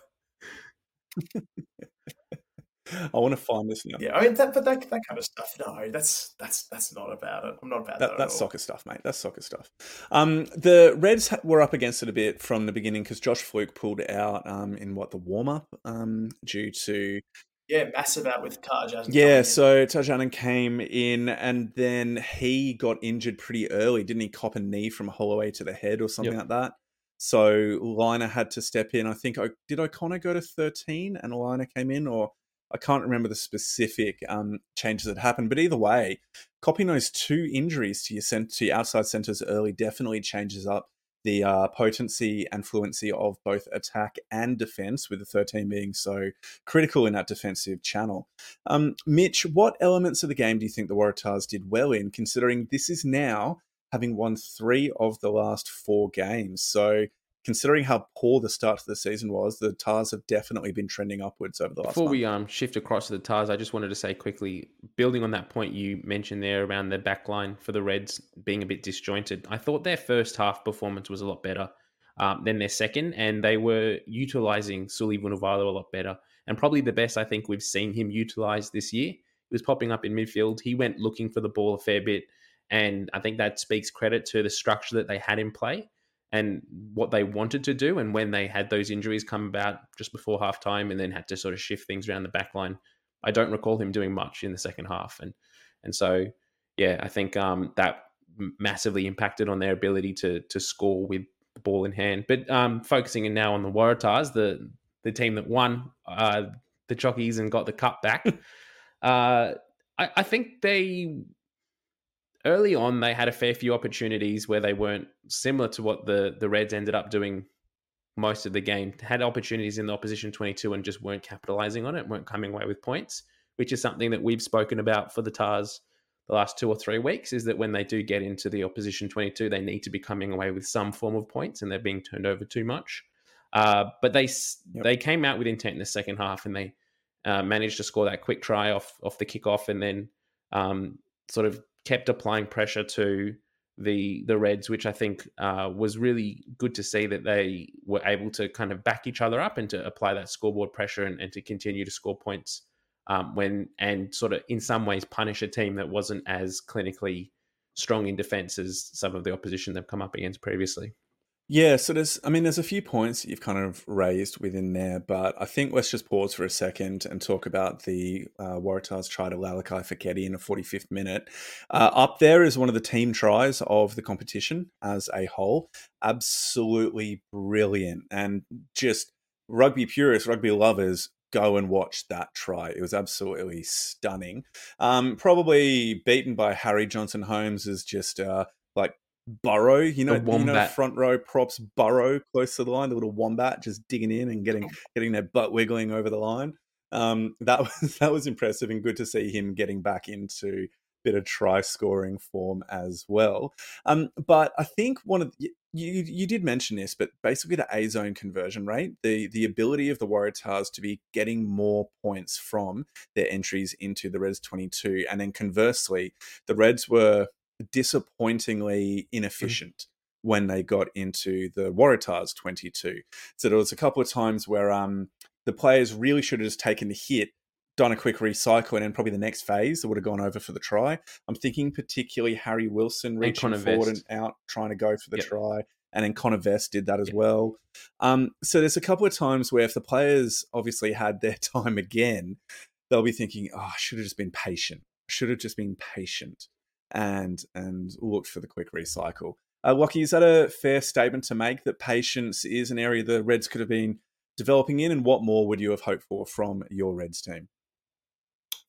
I want to find this now. Yeah, I mean, that, but that, that kind of stuff. No, that's that's that's not about it. I'm not about that. that that's soccer stuff, mate. That's soccer stuff. Um, the Reds were up against it a bit from the beginning because Josh Flook pulled out um, in what the warm up um, due to yeah, massive out with Tajan. Yeah, so Tajan came in and then he got injured pretty early, didn't he? Cop a knee from Holloway to the head or something yep. like that. So Lynagh had to step in. I think did O'Connor go to thirteen and Lynagh came in, or I can't remember the specific um, changes that happened, but either way, copying those two injuries to your cent- to your outside centers early definitely changes up the uh, potency and fluency of both attack and defense, with the 13 being so critical in that defensive channel. Um, Mitch, what elements of the game do you think the Waratahs did well in, considering this is now having won three of the last four games? So considering how poor the start to the season was, the Tars have definitely been trending upwards over the last. Before month. we um shift across to the Tars, I just wanted to say quickly, building on that point you mentioned there around the backline for the Reds being a bit disjointed. I thought their first half performance was a lot better um, than their second, and they were utilizing Suli Vunivalu a lot better, and probably the best I think we've seen him utilize this year. He was popping up in midfield. He went looking for the ball a fair bit. And I think that speaks credit to the structure that they had in play and what they wanted to do. And when they had those injuries come about just before halftime and then had to sort of shift things around the back line, I don't recall him doing much in the second half. And and so, yeah, I think um, that massively impacted on their ability to to score with the ball in hand. But um, focusing in now on the Waratahs, the the team that won uh, the Chockies and got the cup back. [LAUGHS] uh, I, I think they early on they had a fair few opportunities where they weren't similar to what the the Reds ended up doing most of the game. Had opportunities in the opposition 22 and just weren't capitalizing on it, weren't coming away with points, which is something that we've spoken about for the Tars the last two or three weeks is that when they do get into the opposition 22, they need to be coming away with some form of points and they're being turned over too much. Uh, but they yep. they came out with intent in the second half and they uh, managed to score that quick try off off the kickoff and then um, sort of kept applying pressure to the the Reds, which I think uh, was really good to see that they were able to kind of back each other up and to apply that scoreboard pressure and, and to continue to score points um, when and sort of in some ways punish a team that wasn't as clinically strong in defense as some of the opposition they've come up against previously. Yeah, so there's, I mean, there's a few points you've kind of raised within there, but I think let's just pause for a second and talk about the uh, Waratahs try to Lalakai Foketi in a 45th minute. Uh, up there is one of the team tries of the competition as a whole. Absolutely brilliant. And just rugby purists, rugby lovers, go and watch that try. It was absolutely stunning. Um, probably beaten by Harry Johnson Holmes is just uh, like burrow, you know, you know, front row props burrow close to the line, the little wombat just digging in and getting getting their butt wiggling over the line. Um, that [LAUGHS] was that was impressive and good to see him getting back into a bit of try scoring form as well. Um, but I think one of the, you you did mention this, but basically the A zone conversion rate, the the ability of the Waratahs to be getting more points from their entries into the Reds twenty two, and then conversely, the Reds were disappointingly mm. inefficient mm-hmm. when they got into the Waratahs 22. So there was a couple of times where um, the players really should have just taken the hit, done a quick recycle, and then probably the next phase would have gone over for the try. I'm thinking particularly Harry Wilson reaching forward and out, trying to go for the yep. try. and then Connor Vest did that as well. Um, so there's a couple of times where if the players obviously had their [LAUGHS] time again, they'll be thinking, "Oh, I should have just been patient. Should have just been patient." And and looked for the quick recycle. Uh, Lockie, is that a fair statement to make that patience is an area the Reds could have been developing in, and what more would you have hoped for from your Reds team?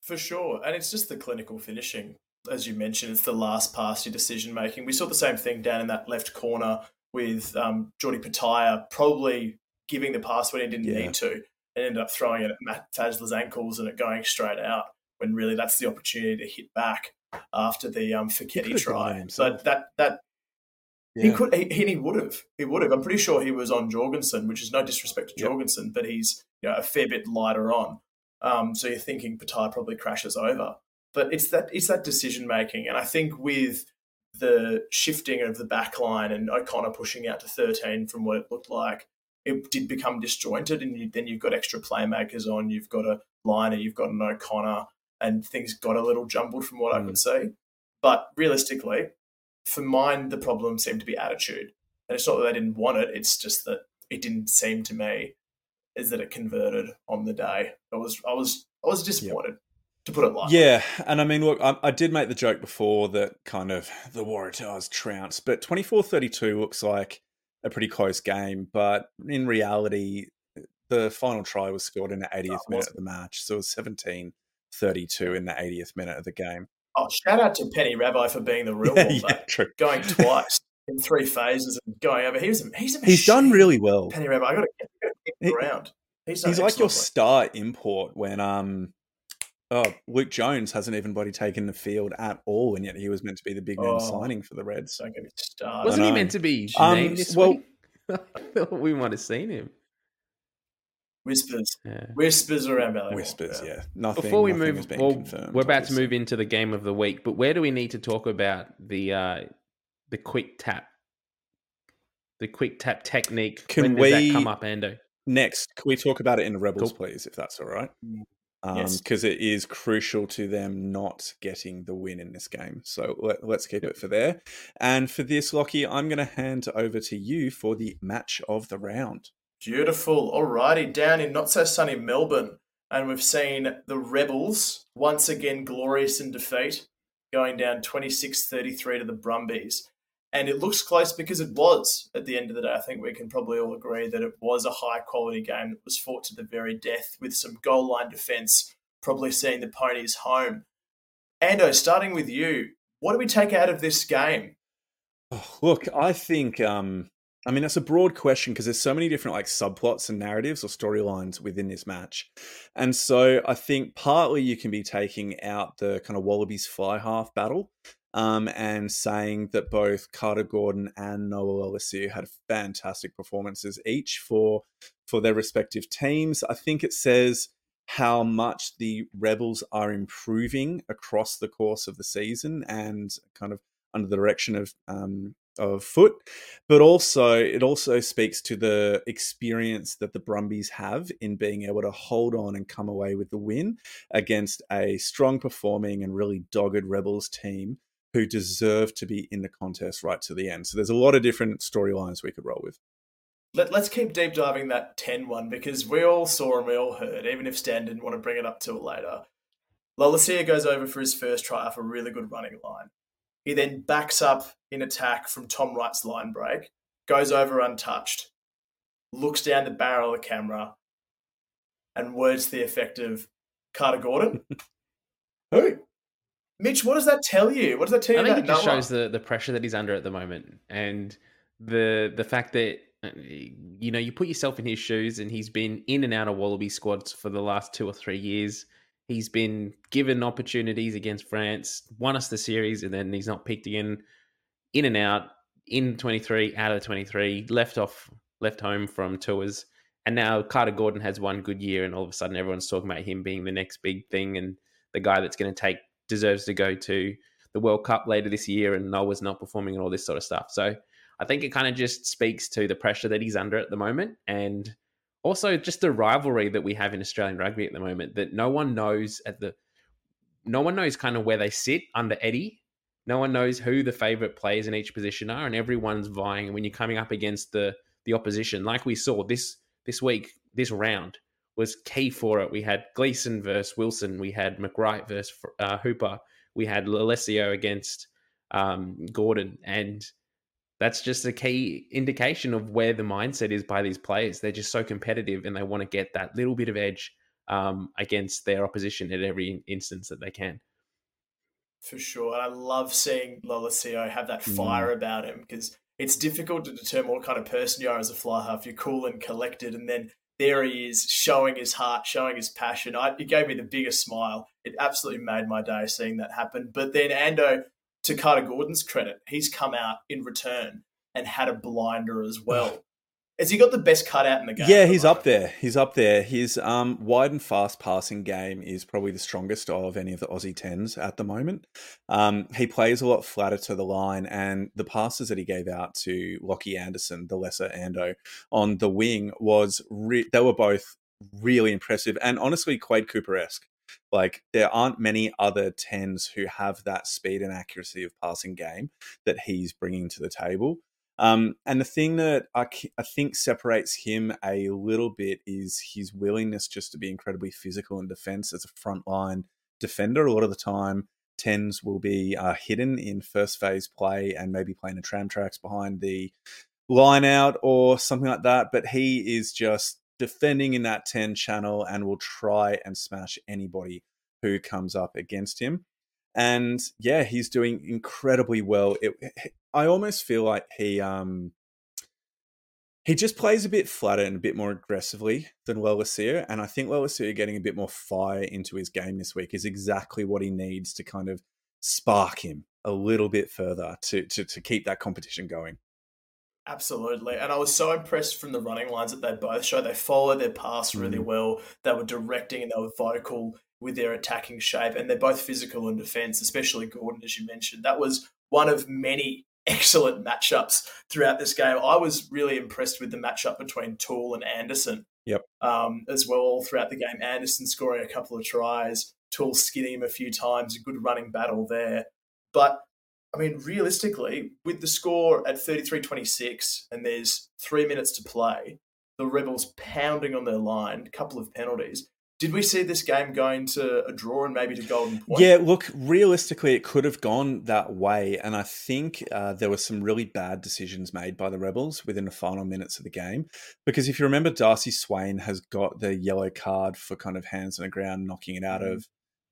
For sure. And it's just the clinical finishing. As you mentioned, it's the last pass, your decision making. We saw the same thing down in that left corner with um, Jordi Petaia probably giving the pass when he didn't yeah. need to and ended up throwing it at Matt Faessler's ankles and it going straight out when really that's the opportunity to hit back after the um, Foketi try. So that that yeah. He could, he, he would have, he would have. I'm pretty sure he was on Jorgensen, which is no disrespect to Jorgensen, but he's you know a fair bit lighter on. Um, so you're thinking Petaia probably crashes over, but it's that it's that decision making, and I think with the shifting of the back line and O'Connor pushing out to 13 from what it looked like, it did become disjointed, and you, then you've got extra playmakers on, you've got a Lynagh, you've got an O'Connor, and things got a little jumbled from what mm. I could see. But realistically, for mine, the problem seemed to be attitude. And it's not that they didn't want it, it's just that it didn't seem to me is that it converted on the day. I was I was I was disappointed. Yep. To put it lightly. Yeah, and I mean, look, I, I, did make the joke before that kind of the Waratahs trounced, but 24-32 looks like a pretty close game. But in reality, the final try was scored in the 80th oh, minute of the match, so it was 17-32 in the 80th minute of the game. Oh, shout out to Peni Ravai for being the real [LAUGHS] yeah, yeah, true. going [LAUGHS] twice in three phases and going over. He's a, he's a he's done really well. Peni Ravai, I got to get him around. He's, he's like your star import when um oh Luke Jones hasn't even body taken the field at all, and yet he was meant to be the big man oh, signing for the Reds. Don't get me started. Wasn't he meant to be um, this well, week? [LAUGHS] We might have seen him. Whispers, yeah. whispers around Valley. Whispers, yeah. Nothing. Before we nothing move, well, we're about to move into the game of the week. But where do we need to talk about the uh, the quick tap, the quick tap technique? Can when does we that come up, Ando? Next, can we talk about it in the Rebels, cool. please, if that's all right? Mm. Um, yes. Because it is crucial to them not getting the win in this game. So let, us keep it for there. And for this, Lockie, I'm going to hand over to you for the match of the round. Beautiful. Alrighty, down in not so sunny Melbourne. And we've seen the Rebels once again glorious in defeat, going down 26 33 to the Brumbies. And it looks close because it was at the end of the day. I think we can probably all agree that it was a high quality game that was fought to the very death with some goal line defence, probably seeing the ponies home. Ando, starting with you, what do we take out of this game? Oh, look, I think um, I mean, that's a broad question because there's so many different like subplots and narratives or storylines within this match. And so I think partly you can be taking out the kind of Wallabies fly half battle um, and saying that both Carter Gordon and Noah Lolesio had fantastic performances each for for their respective teams. I think it says how much the Rebels are improving across the course of the season and kind of under the direction of um, of Foote, but also it also speaks to the experience that the Brumbies have in being able to hold on and come away with the win against a strong performing and really dogged Rebels team who deserve to be in the contest right to the end. So there's a lot of different storylines we could roll with. Let, us keep deep diving that 10 one because we all saw and we all heard, even if Stan didn't want to bring it up till later. Lolesio goes over for his first try off a really good running line. He then backs up in attack from Tom Wright's line break, goes over untouched, looks down the barrel of the camera, and words the effect of Carter Gordon. [LAUGHS] Who? Mitch, what does that tell you? What does that tell you? I think it just shows the, the pressure that he's under at the moment, and the the fact that uh, you know you put yourself in his shoes, and he's been in and out of Wallaby squads for the last two or three years. He's been given opportunities against France, won us the series, and then he's not picked again. In and out, in 23, out of 23, left off, left home from tours. And now Carter Gordon has one good year, and all of a sudden everyone's talking about him being the next big thing and the guy that's going to take deserves to go to the World Cup later this year. And Noah's not performing and all this sort of stuff. So I think it kind of just speaks to the pressure that he's under at the moment and also just the rivalry that we have in Australian rugby at the moment that no one knows at the no one knows kind of where they sit under Eddie No one knows who the favorite players in each position are, and everyone's vying. When you're coming up against the the opposition, like we saw this this week, this round was key for it. We had Gleeson versus Wilson, we had McReight versus uh, Hooper, we had Lolesio against um, Gordon, and that's just a key indication of where the mindset is by these players. They're just so competitive, and they want to get that little bit of edge um, against their opposition at every instance that they can. For sure. And I love seeing Lolesio have that mm. fire mm. about him because it's difficult to determine what kind of person you are as a fly half. You're cool and collected, and then there he is showing his heart, showing his passion. I, it gave me the biggest smile. It absolutely made my day seeing that happen. But then Ando, to Carter Gordon's credit, he's come out in return and had a blinder as well. Has he got the best cutout in the game? Yeah, he's up there. He's up there. His um, wide and fast passing game is probably the strongest of any of the Aussie tens at the moment. Um, he plays a lot flatter to the line, and the passes that he gave out to Lockie Anderson, the lesser Ando, on the wing was re- they were both really impressive and honestly Quade Cooper esque. Like there aren't many other tens who have that speed and accuracy of passing game that he's bringing to the table. Um, and the thing that I, I think separates him a little bit is his willingness just to be incredibly physical in defense as a frontline defender. A lot of the time, tens will be uh, hidden in first phase play and maybe playing the tram tracks behind the line out or something like that. But he is just defending in that 10 channel and will try and smash anybody who comes up against him and yeah, he's doing incredibly well. It, I almost feel like he um he just plays a bit flatter and a bit more aggressively than Lolesio, and I think Lolesio getting a bit more fire into his game this week is exactly what he needs to kind of spark him a little bit further to to, to keep that competition going. Absolutely. And I was so impressed from the running lines that they both show. They followed their pass really mm. well. They were directing and they were vocal with their attacking shape, and they're both physical in defence, especially Gordon, as you mentioned. That was one of many [LAUGHS] excellent matchups throughout this game. I was really impressed with the matchup between Toole and Anderson. Yep. Um, as well, all throughout the game. Anderson scoring a couple of tries, Toole skinning him a few times, a good running battle there. But I mean, realistically, with the score at 33 26 and there's three minutes to play, the Rebels pounding on their line, a couple of penalties, did we see this game going to a draw and maybe to golden point? Yeah, look, realistically, it could have gone that way. And I think uh, there were some really bad decisions made by the Rebels within the final minutes of the game. Because if you remember, Darcy Swain has got the yellow card for kind of hands on the ground, knocking it out mm-hmm. of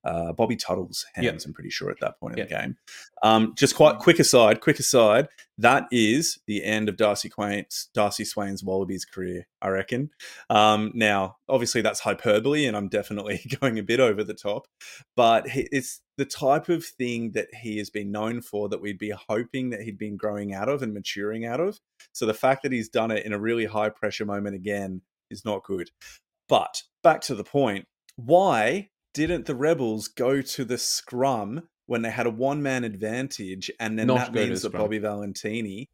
uh, Bobby Tuttle's hands. Yep. I'm pretty sure at that point in the game. Um, just quite quick aside, quick aside. That is the end of Darcy Swain's Darcy Swain's Wallabies career. I reckon. Um, now, obviously, that's hyperbole, and I'm definitely [LAUGHS] going a bit over the top. But it's the type of thing that he has been known for that we'd be hoping that he'd been growing out of and maturing out of. So the fact that he's done it in a really high pressure moment again is not good. But back to the point. Why didn't the rebels go to the scrum when they had a one man advantage, and then not that means that Bobby Valetini,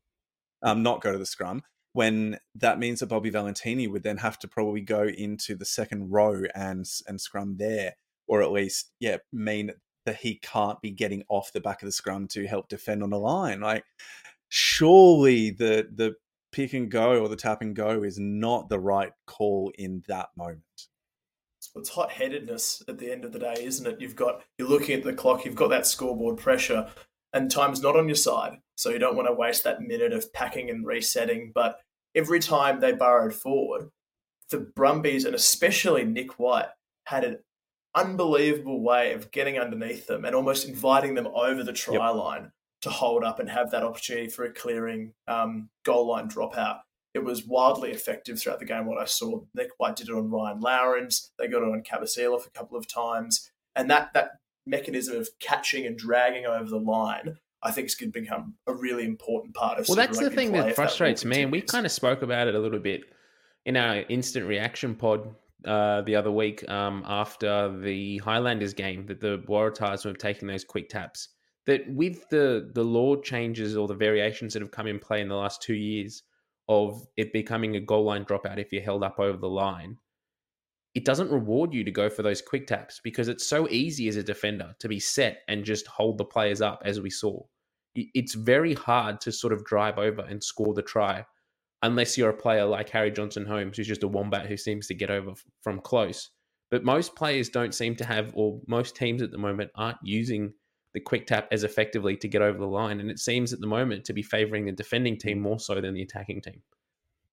um, not go to the scrum when that means that Bobby Valetini would then have to probably go into the second row and and scrum there, or at least yeah mean that he can't be getting off the back of the scrum to help defend on the line. Like surely the the pick and go or the tap and go is not the right call in that moment it's hot headedness at the end of the day, isn't it? You've got you're looking at the clock, you've got that scoreboard pressure, and time's not on your side. So you don't want to waste that minute of packing and resetting. But every time they burrowed forward, the Brumbies and especially Nick White had an unbelievable way of getting underneath them and almost inviting them over the try yep. line to hold up and have that opportunity for a clearing um, goal line dropout it was wildly effective throughout the game. What I saw, Nick White did it on Ryan Louwrens. They got it on Cabous Eloff a couple of times, and that that mechanism of catching and dragging over the line, I think, is going to become a really important part of. Well, that's the thing that frustrates that me, and we kind of spoke about it a little bit in our instant reaction pod uh, the other week um, after the Highlanders game that the Waratahs were taking those quick taps. That with the the law changes or the variations that have come in play in the last two years of it becoming a goal line dropout if you're held up over the line, it doesn't reward you to go for those quick taps because it's so easy as a defender to be set and just hold the players up as we saw. It's very hard to sort of drive over and score the try unless you're a player like Harry Johnson Holmes, who's just a wombat who seems to get over from close. But most players don't seem to have, or most teams at the moment aren't using the quick tap as effectively to get over the line. And it seems at the moment to be favouring the defending team more so than the attacking team.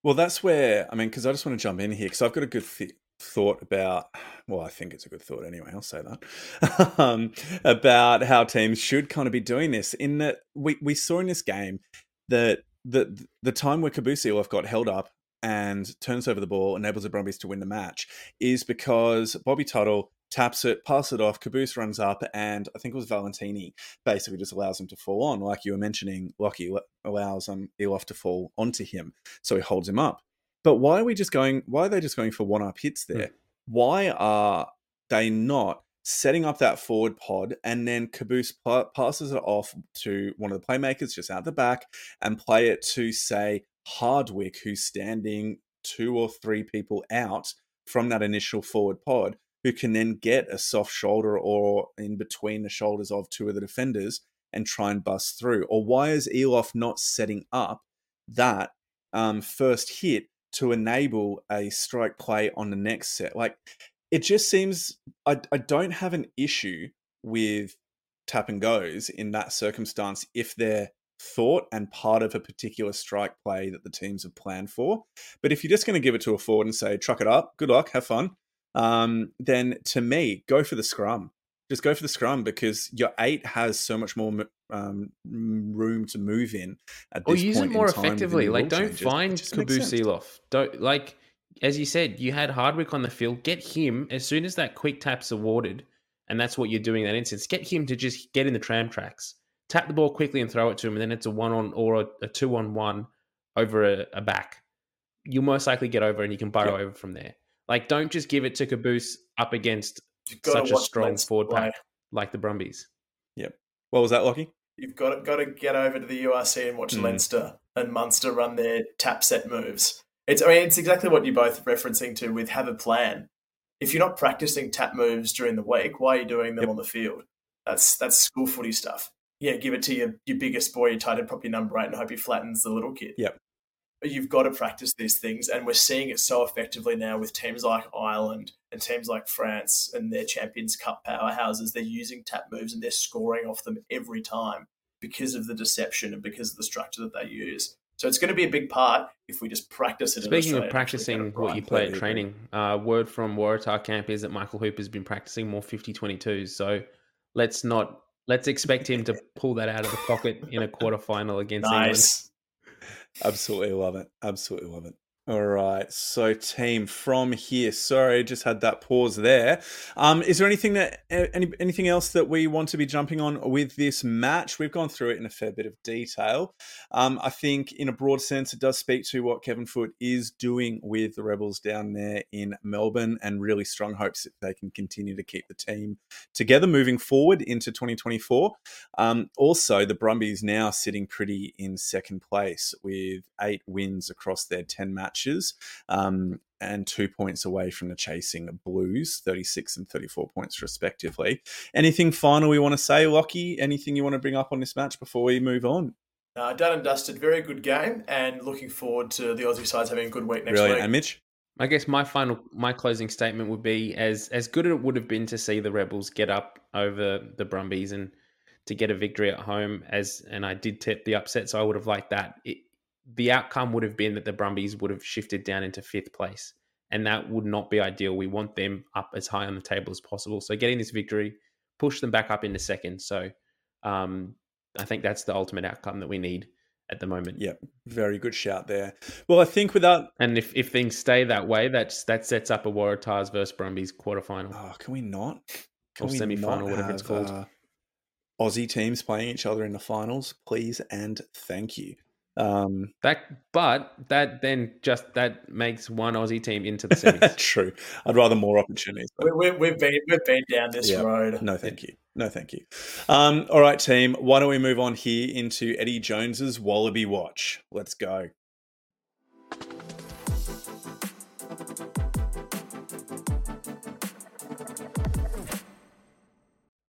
Well, that's where, I mean, because I just want to jump in here because I've got a good th- thought about, well, I think it's a good thought anyway, I'll say that, [LAUGHS] um, about how teams should kind of be doing this. In that we, we saw in this game that the the time where Cabous Eloff got held up and turns over the ball, enables the Brumbies to win the match, is because Bobby Tuttle taps it, passes it off, Cabous runs up, and I think it was Valetini basically just allows him to fall on. Like you were mentioning, Lockie allows um, Eloff to fall onto him, so he holds him up. But why are we just going? Why are they just going for one up hits there? Mm. Why are they not setting up that forward pod and then Cabous passes it off to one of the playmakers just out the back and play it to say Hardwick, who's standing two or three people out from that initial forward pod, who can then get a soft shoulder or in between the shoulders of two of the defenders and try and bust through? Or why is Eloff not setting up that um, first hit to enable a strike play on the next set? Like, it just seems I, I don't have an issue with tap and goes in that circumstance if they're thought and part of a particular strike play that the teams have planned for. But if you're just going to give it to a forward and say, truck it up, good luck, have fun, um, then to me, go for the scrum. Just go for the scrum because your eight has so much more um, room to move in. At or use it more effectively. Like, don't changes. find Cabous Eloff. Don't like as you said, you had Hardwick on the field. Get him as soon as that quick tap's awarded, and that's what you're doing in that instance. Get him to just get in the tram tracks tap the ball quickly and throw it to him, and then it's a one on or a, a two on one over a, a, back. You'll most likely get over, and you can burrow yep. over from there. Like, don't just give it to Cabous up against such a strong forward pack like the Brumbies. Yep. What was that, Lockie? You've got to, got to get over to the URC and watch mm. Leinster and Munster run their tap set moves. It's I mean it's exactly what you're both referencing to with have a plan. If you're not practicing tap moves during the week, why are you doing them yep. on the field? That's that's school footy stuff yeah, give it to your, your biggest boy, your tight end, prop your number eight, and hope he flattens the little kid. Yep. But you've got to practice these things, and we're seeing it so effectively now with teams like Ireland and teams like France and their Champions Cup powerhouses. They're using tap moves and they're scoring off them every time because of the deception and because of the structure that they use. So it's going to be a big part if we just practice it. Speaking of practicing what you play at training, uh, word from Waratah camp is that Michael Hooper's been practicing more 50-22s. So let's not Let's expect him to [LAUGHS] pull that out of the pocket in a quarterfinal against nice. England. Absolutely love it. Absolutely love it. All right. So, team from here. Sorry, just had that pause there. Um, is there anything that any anything else that we want to be jumping on with this match? We've gone through it in a fair bit of detail. Um, I think, in a broad sense, it does speak to what Kevin Foote is doing with the Rebels down there in Melbourne, and really strong hopes that they can continue to keep the team together moving forward into 2024. Um, also, the Brumbies now sitting pretty in second place with eight wins across their ten matches matches. Um, and two points away from the chasing Blues, 36 and 34 points respectively. Anything final we want to say, Lockie? Anything you want to bring up on this match before we move on? Uh, done and dusted. Very good game, and looking forward to the Aussie sides having a good week next Brilliant. week. And Mitch? I guess my final, my closing statement would be as as good as it would have been to see the Rebels get up over the Brumbies and to get a victory at home. As and I did tip the upset, so I would have liked that. It, the outcome would have been that the Brumbies would have shifted down into fifth place. And that would not be ideal. We want them up as high on the table as possible. So getting this victory, push them back up into second. So um, I think that's the ultimate outcome that we need at the moment. Yeah, very good shout there. Well, I think without and if, if things stay that way, that's that sets up a Waratahs versus Brumbies quarterfinal. Oh, can we not? Can or semi final, whatever it's called. Uh, Aussie teams playing each other in the finals, please and thank you. Um, that, but that then just that makes one Aussie team into the semis. [LAUGHS] true. I'd rather more opportunities. We, have we, been we've been down this yeah. road. No, thank you. No, thank you. Um, all right, team. Why don't we move on here into Eddie Jones's Wallaby Watch? Let's go.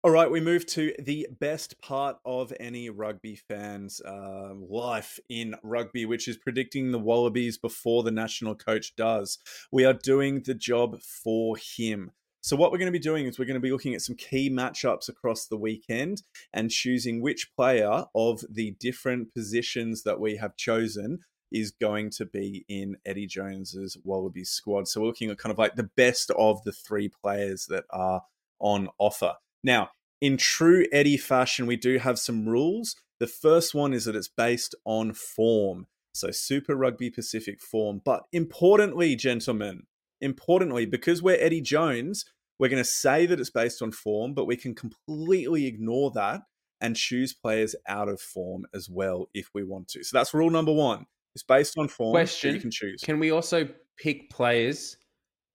All right, we move to the best part of any rugby fan's uh, life in rugby, which is predicting the Wallabies before the national coach does. We are doing the job for him. So, what we're going to be doing is we're going to be looking at some key matchups across the weekend and choosing which player of the different positions that we have chosen is going to be in Eddie Jones's Wallabies squad. So, we're looking at kind of like the best of the three players that are on offer. Now, in true Eddie fashion, we do have some rules. The first one is that it's based on form. So, Super Rugby Pacific form. But importantly, gentlemen, importantly, because we're Eddie Jones, we're going to say that it's based on form, but we can completely ignore that and choose players out of form as well if we want to. So that's rule number one. It's based on form. Question: You can choose. Can we also pick players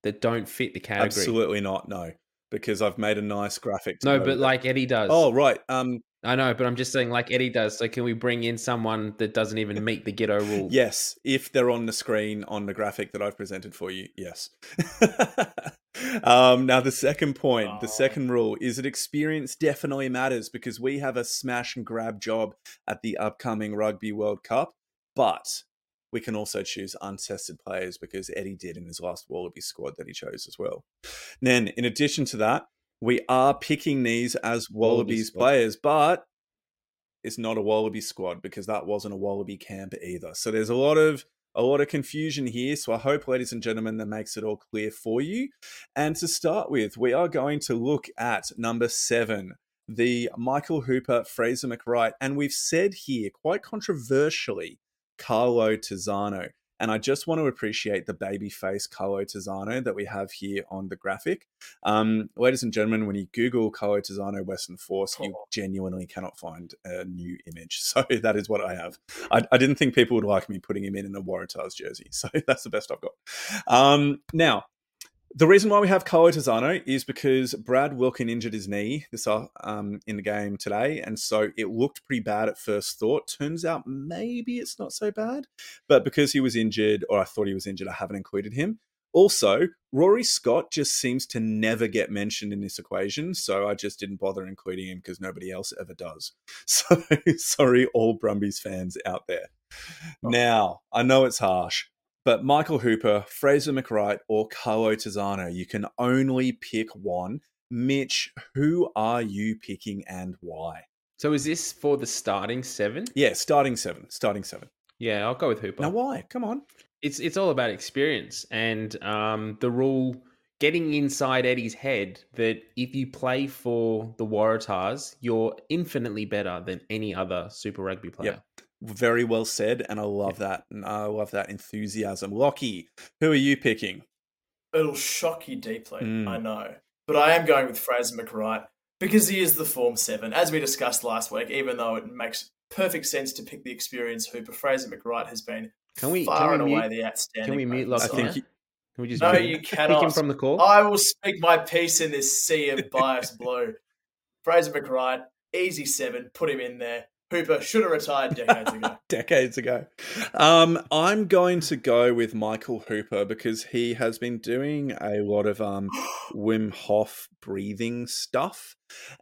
that don't fit the category? Absolutely not. No, because I've made a nice graphic. No, but like Eddie does. oh right. Um, I know, but I'm just saying, like Eddie does. So can we bring in someone that doesn't even [LAUGHS] meet the Giteau rule? yes, if they're on the screen on the graphic that I've presented for you, yes. [LAUGHS] um, now the second point, the Oh. second rule is that experience definitely matters because we have a smash and grab job at the upcoming Rugby World Cup, but we can also choose untested players because Eddie did in his last Wallaby squad that he chose as well. Then, in addition to that, we are picking these as Wallabies squad. players, but it's not a Wallaby squad because that wasn't a Wallaby camp either. So there's a lot of a lot of confusion here. So I hope, ladies and gentlemen, that makes it all clear for you. And to start with, we are going to look at number seven, the Michael Hooper, Fraser McReight, and we've said here quite controversially, Carlo Tizzano. And I just want to appreciate the baby face Carlo Tizzano that we have here on the graphic. Um, ladies and gentlemen, when you Google Carlo Tizzano Western Force, you genuinely cannot find a new image. [LAUGHS] So that is what I have. I, I didn't think people would like me putting him in in a Waratahs jersey. [LAUGHS] So that's the best I've got. Um, now, the reason why we have Carlo Tizzano is because Brad Wilkin injured his knee this uh, um, in the game today, and so it looked pretty bad at first thought. Turns out maybe it's not so bad, but because he was injured, or I thought he was injured, I haven't included him. Also, Rory Scott just seems to never get mentioned in this equation, so I just didn't bother including him because nobody else ever does. [LAUGHS] So sorry, all Brumbies fans out there. Now, I know it's harsh, but Michael Hooper, Fraser McReight, or Carlo Tizzano, you can only pick one. Mitch, who are you picking and why? So is this for the starting seven? Yeah, starting seven. Starting seven. Yeah, I'll go with Hooper. Now, why? Come on. it's it's all about experience and um, the rule getting inside Eddie's head that if you play for the Waratahs, you're infinitely better than any other Super Rugby player. Very well said, and I love that. And I love that enthusiasm. Lockie, who are you picking? It'll shock you deeply, Mm. I know. But I am going with Fraser McReight because he is the form seven. As we discussed last week, even though it makes perfect sense to pick the experienced Hooper, Fraser McReight has been Can we far can and we away mute, the outstanding. can we mute in Lockie? I think now? you- Can we just No, mute you him? [LAUGHS] Pick him from the call? I will speak my piece in this sea of bias blue. Fraser McReight, easy seven, put him in there. Hooper should have retired decades ago. [LAUGHS] decades ago. Um, I'm going to go with Michael Hooper because he has been doing a lot of um, [GASPS] Wim Hof breathing stuff.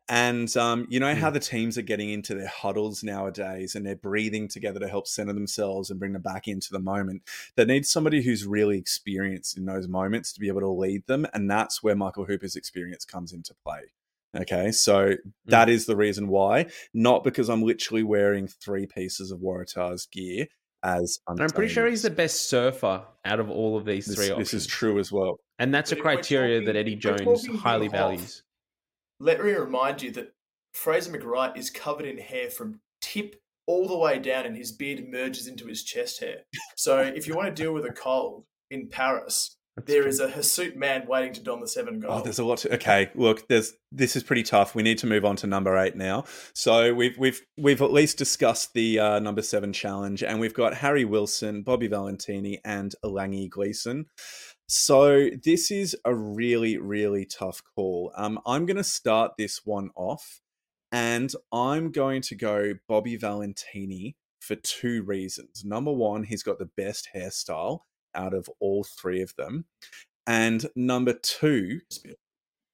And um, you know how the teams are getting into their huddles nowadays and they're breathing together to help center themselves and bring them back into the moment. They need somebody who's really experienced in those moments to be able to lead them. And that's where Michael Hooper's experience comes into play. Okay, so mm. that is the reason why, not because I'm literally wearing three pieces of Waratahs gear as And I'm pretty sure he's the best surfer out of all of these This, three this options. is true as well. And that's a But if we're criteria talking- that Eddie Jones highly Wim Hof, values. Let me remind you that Fraser McReight is covered in hair from tip all the way down, and his beard merges into his chest hair. So if you want to deal with a cold in Paris, That's there true. is a hirsute man waiting to don the seven gold. Oh, there's a lot to. Okay, look, there's this is pretty tough. We need to move on to number eight now. So we've we've we've at least discussed the uh, number seven challenge, and we've got Harry Wilson, Bobby Valetini, and Langi Gleeson. So this is a really really tough call. Um, I'm going to start this one off, and I'm going to go Bobby Valetini for two reasons. Number one, he's got the best hairstyle out of all three of them. And number two,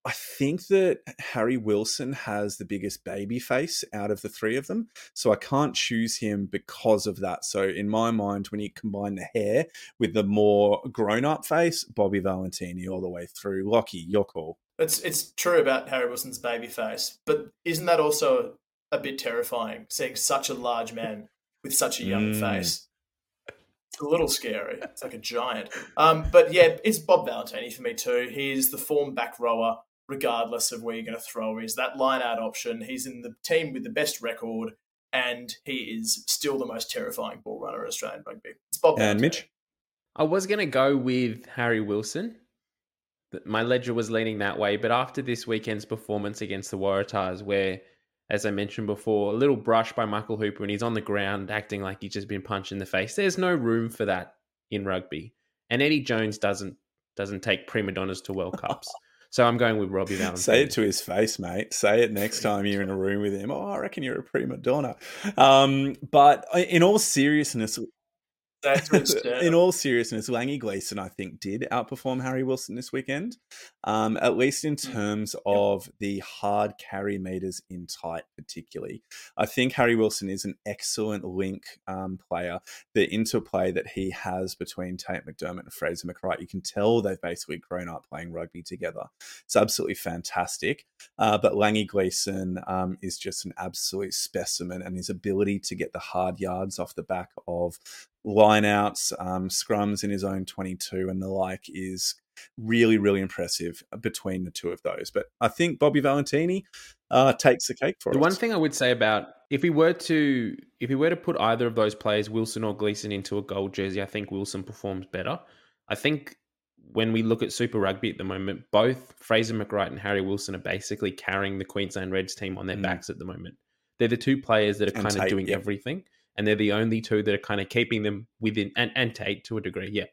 I think that Harry Wilson has the biggest baby face out of the three of them. So I can't choose him because of that. So in my mind, when you combine the hair with the more grown up face, Bobby Valetini all the way through. Lockie, your call. It's it's true about Harry Wilson's baby face, but isn't that also a bit terrifying seeing such a large man with such a young Mm. face? It's a little scary. It's like a giant. Um, but yeah, it's Bob Valetini for me too. He's the form back rower, regardless of where you're going to throw. He's that line out option. He's in the team with the best record, and he is still the most terrifying ball runner in Australian rugby. It's Bob And Valetini. Mitch? I was going to go with Harry Wilson. My ledger was leaning that way, but after this weekend's performance against the Waratahs, where, as I mentioned before, a little brush by Michael Hooper and he's on the ground acting like he's just been punched in the face. There's no room for that in rugby, and Eddie Jones doesn't doesn't take prima donnas to World Cups. So I'm going with Robbie Valentine. [LAUGHS] Say it to his face, mate. Say it next time you're in a room with him. Oh, I reckon you're a prima donna. Um, but in all seriousness, That's to his sternum. [LAUGHS] in all seriousness, Langi Gleeson, I think, did outperform Harry Wilson this weekend, um, at least in Mm. terms of the hard carry meters in tight, particularly. I think Harry Wilson is an excellent link um, player. The interplay that he has between Tate McDermott and Fraser McReight, you can tell they've basically grown up playing rugby together. It's absolutely fantastic. Uh, but Langi Gleeson um, is just an absolute specimen, and his ability to get the hard yards off the back of lineouts, um, scrums in his own 22 and the like is really, really impressive between the two of those. But I think Bobby Valetini uh, takes the cake for us. The us. one thing I would say about if we were to if we were to put either of those players, Wilson or Gleeson, into a gold jersey, I think Wilson performs better. I think when we look at Super Rugby at the moment, both Fraser McReight and Harry Wilson are basically carrying the Queensland Reds team on their Mm. backs at the moment. They're the two players that are And kind of doing yeah. everything, and they're the only two that are kind of keeping them within and and Tate to a degree, yeah.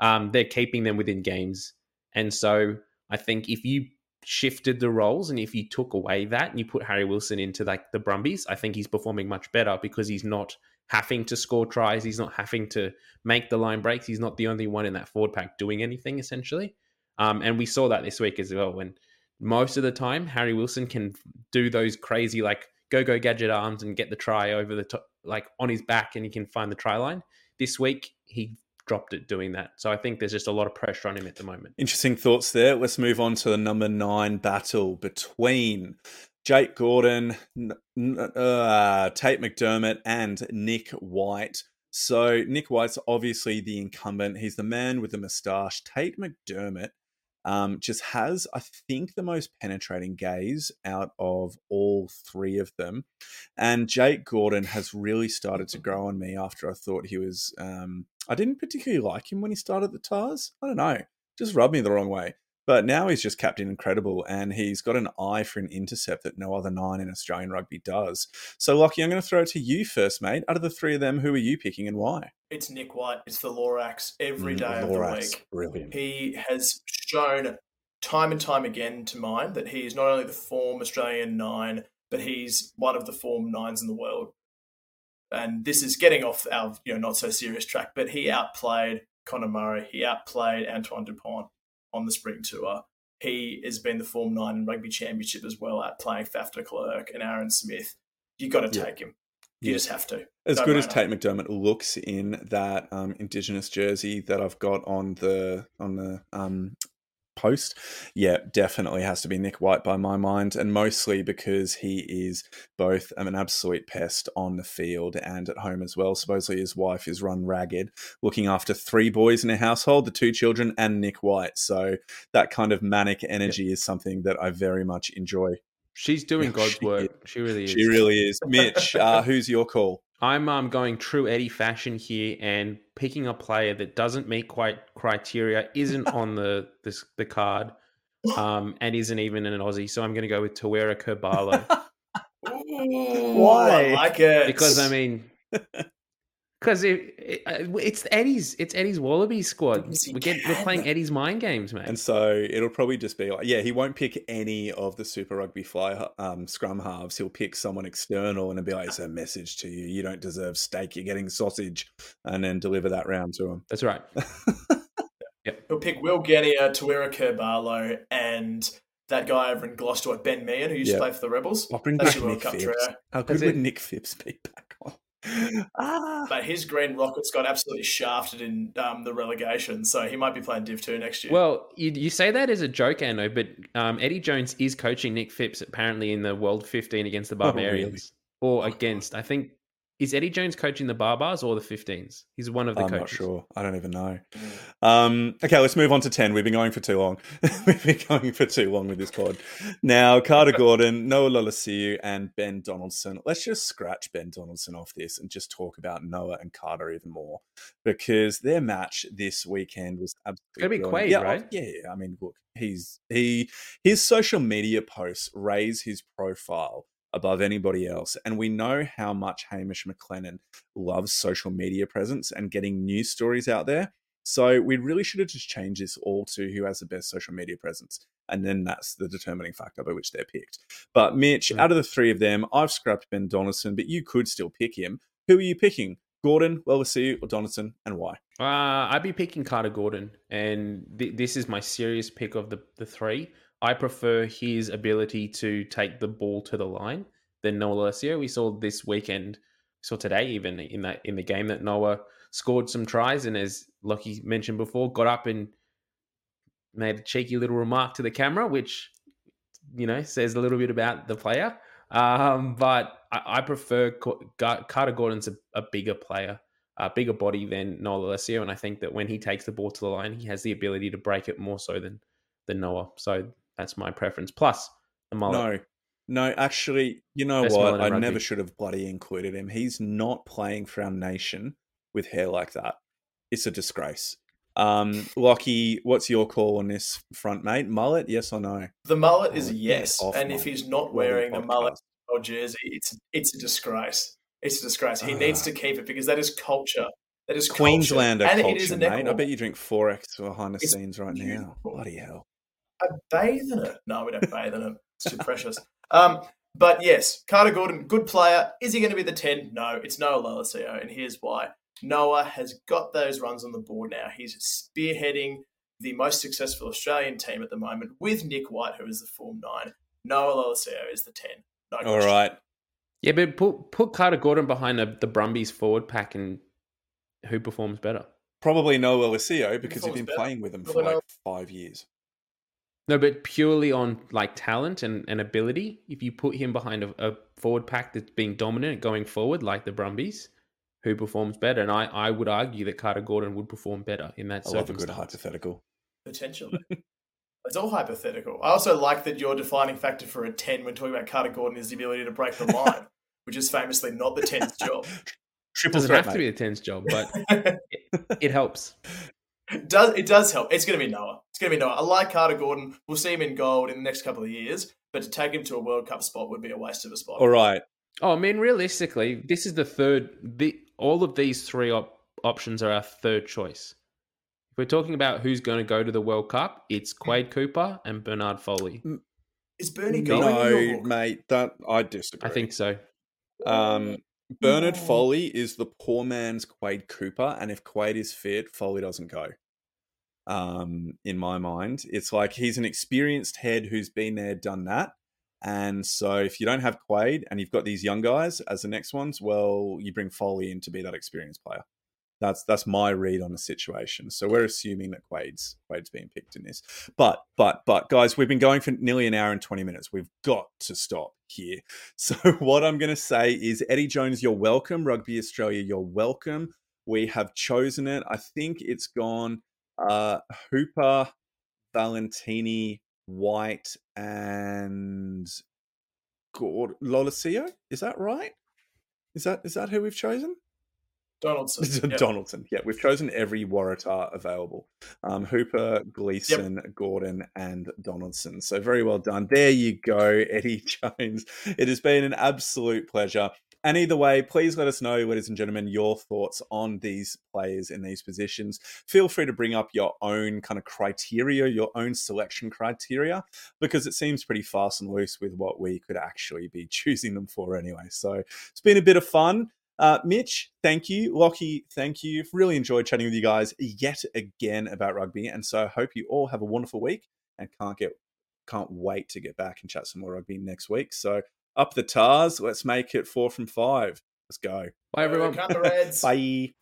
Um, they're keeping them within games, and so I think if you shifted the roles and if you took away that and you put Harry Wilson into like the Brumbies, I think he's performing much better because he's not having to score tries, he's not having to make the line breaks, he's not the only one in that forward pack doing anything essentially. Um, and we saw that this week as well when most of the time Harry Wilson can do those crazy like go go gadget arms and get the try over the top like on his back and he can find the try line. This week he dropped it doing that. So I think there's just a lot of pressure on him at the moment. Interesting thoughts there. Let's move on to the number nine battle between Jake Gordon, uh, Tate McDermott, and Nick White. So Nick White's obviously the incumbent. He's the man with the moustache. Tate McDermott um, just has, I think, the most penetrating gaze out of all three of them. And Jake Gordon has really started to grow on me after I thought he was. Um, I didn't particularly like him when he started the Tahs. I don't know, just rubbed me the wrong way. But now he's just Captain Incredible, and he's got an eye for an intercept that no other nine in Australian rugby does. So, Lockie, I'm going to throw it to you first, mate. Out of the three of them, who are you picking and why? It's Nick White. It's the Lorax every day Mm, day of Lorax, the week. Brilliant. He has shown time and time again to mind that he is not only the form Australian nine, but he's one of the form nines in the world. And this is getting off our you know not so serious track, but he outplayed Conor Murray. He outplayed Antoine Dupont on the spring tour. He has been the form nine in rugby championship as well, outplaying Faf de Klerk and Aaron Smith. You got to Yeah. take him. You Yeah. just have to. As good as. Tate McDermott looks in that um, Indigenous jersey that I've got on the on the um, post, yeah, definitely has to be Nick White by my mind, and mostly because he is both an absolute pest on the field and at home as well. Supposedly his wife is run ragged, looking after three boys in a household, the two children, and Nick White. So that kind of manic energy is something that I very much enjoy. She's doing Yeah, God's she work. She really is. She really is. Mitch, uh, [LAUGHS] who's your call? I'm um, going true Eddie fashion here and picking a player that doesn't meet quite criteria, isn't on the this, the card, um, and isn't even an Aussie. So I'm going to go with Tawera Kerr-Barlow [LAUGHS] Ooh, Why? I like it. because I mean, [LAUGHS] because it, it, uh, it's Eddie's it's Eddie's Wallaby squad. Because he We get we're playing Eddie's mind games, man. And so it'll probably just be like, yeah, he won't pick any of the Super Rugby fly um, scrum halves. He'll pick someone external and it'll be like, it's a message to you. You don't deserve steak. You're getting sausage. And then deliver that round to him. That's right. [LAUGHS] He'll pick Will Genia, Tawera Kerr-Barlow, and that guy over in Gloucester, Ben Meehan, who used Yeah. to play for the Rebels. I'll bring That's back your World Nick Cup Phipps. How good That's would it. Nick Phipps be back on? Ah. But his Green Rockets got absolutely shafted in um, the relegation, so he might be playing Div 2 next year. Well, you, you say that as a joke, Ando, but um, Eddie Jones is coaching Nick Phipps apparently in the World 15 against the Oh, really? Barbarians. Or against, I think, is Eddie Jones coaching the Barbars or the 15s? He's one of the I'm coaches. not sure. I don't even know. Um, okay, let's move on to 10. We've been going for too long. [LAUGHS] We've been going for too long with this pod. Now, Carter Gordon, Noah Lolesio, and Ben Donaldson. Let's just scratch Ben Donaldson off this and just talk about Noah and Carter even more because their match this weekend was absolutely gonna be brilliant. Quade, yeah, right? Yeah, yeah. I mean, look, he's he his social media posts raise his profile above anybody else. And we know how much Hamish McLennan loves social media presence and getting news stories out there. So we really should have just changed this all to who has the best social media presence. And then that's the determining factor by which they're picked. But Mitch, Mm. out of the three of them, I've scrapped Ben Donaldson, but you could still pick him. Who are you picking? Gordon, Lolesio, or Donaldson, and why? Uh, I'd be picking Carter Gordon, and th- this is my serious pick of the, the three. I prefer his ability to take the ball to the line than Noah Lolesio. We saw this weekend, we saw today even in that in the game that Noah scored some tries, and as Lockie mentioned before, got up and made a cheeky little remark to the camera, which you know says a little bit about the player. Um, but I, I prefer Carter Gordon's a, a bigger player a bigger body than Noah Lolesio, and I think that when he takes the ball to the line, he has the ability to break it more so than than Noah. So that's my preference. Plus the mullet. No, no, actually, you know Best what? I rugby. never should have bloody included him. He's not playing for our nation with hair like that. It's a disgrace. Um, Lockie, what's your call on this front, mate? Mullet, yes or no? The mullet is Oh, a yes, off and my if he's not wearing a mullet or jersey, it's it's a disgrace. It's a disgrace. He Ah. needs to keep it because that is culture. That is culture. Queenslander and culture, it is a mate. I bet you drink 4X behind the It's scenes right now. beautiful. Bloody hell. I bathe in it. No, we don't bathe in it. It's too precious. Um, but yes, Carter Gordon, good player. Is he going to be the 10? No, it's Noah Lolesio, and here's why. Noah has got those runs on the board now. He's spearheading the most successful Australian team at the moment with Nick White, who is the Form 9. Noah Lolesio is the 10. No All question. right. Yeah, but put put Carter Gordon behind the, the Brumbies forward pack, and who performs better? Probably Noah Lolesio because you've been better. playing with him for Probably like five years. No, but purely on like talent and, and ability. If you put him behind a, a forward pack that's being dominant going forward, like the Brumbies, who performs better? And I, I would argue that Carter Gordon would perform better in that I love a good hypothetical. Potentially. [LAUGHS] it's all hypothetical. I also like that your defining factor for a 10 when talking about Carter Gordon is the ability to break the [LAUGHS] line, which is famously not the 10's [LAUGHS] job. Triple doesn't threat, have to be the tens job, but it helps. It does it does help. It's going to be Noah. It's going to be Noah. I like Carter Gordon. We'll see him in gold in the next couple of years, but to take him to a World Cup spot would be a waste of a spot. All right. Oh, I mean, realistically, this is the third. The all of these three op- options are our third choice. If we're talking about who's going to go to the World Cup, it's Quade Cooper and Bernard Foley. Is Bernie going in your No, mate, that I disagree. I think so. Um, Bernard No. Foley is the poor man's Quade Cooper, and if Quade is fit, Foley doesn't go. Um, in my mind, it's like he's an experienced head who's been there, done that. And so, if you don't have Quade and you've got these young guys as the next ones, well, you bring Foley in to be that experienced player. That's that's my read on the situation. So we're assuming that Quade's Quade's being picked in this. But but but guys, we've been going for nearly an hour and 20 minutes. We've got to stop here. [LAUGHS] So what I'm gonna say is Eddie Jones, you're welcome. Rugby Australia, you're welcome. We have chosen it. I think it's gone uh Hooper, Valetini, White, and Gord Lolesio. Is that right? Is that is that who we've chosen? [LAUGHS] Donaldson. Yep. Donaldson. Yeah, we've chosen every Waratah available. Um, Hooper, Gleeson, Gordon, and Donaldson. So very well done. There you go, [LAUGHS] Eddie Jones. It has been an absolute pleasure. And either way, please let us know, ladies and gentlemen, your thoughts on these players in these positions. Feel free to bring up your own kind of criteria, your own selection criteria, because it seems pretty fast and loose with what we could actually be [LAUGHS] choosing them for anyway. So it's been a bit of fun. Uh, Mitch, thank you. Lockie, thank you. Really enjoyed chatting with you guys yet again about rugby. And so I hope you all have a wonderful week and can't get can't wait to get back and chat some more rugby next week. So up the Tahs. Let's make it four from five. Let's go. Bye, everyone. Cut the Reds. [LAUGHS] Bye.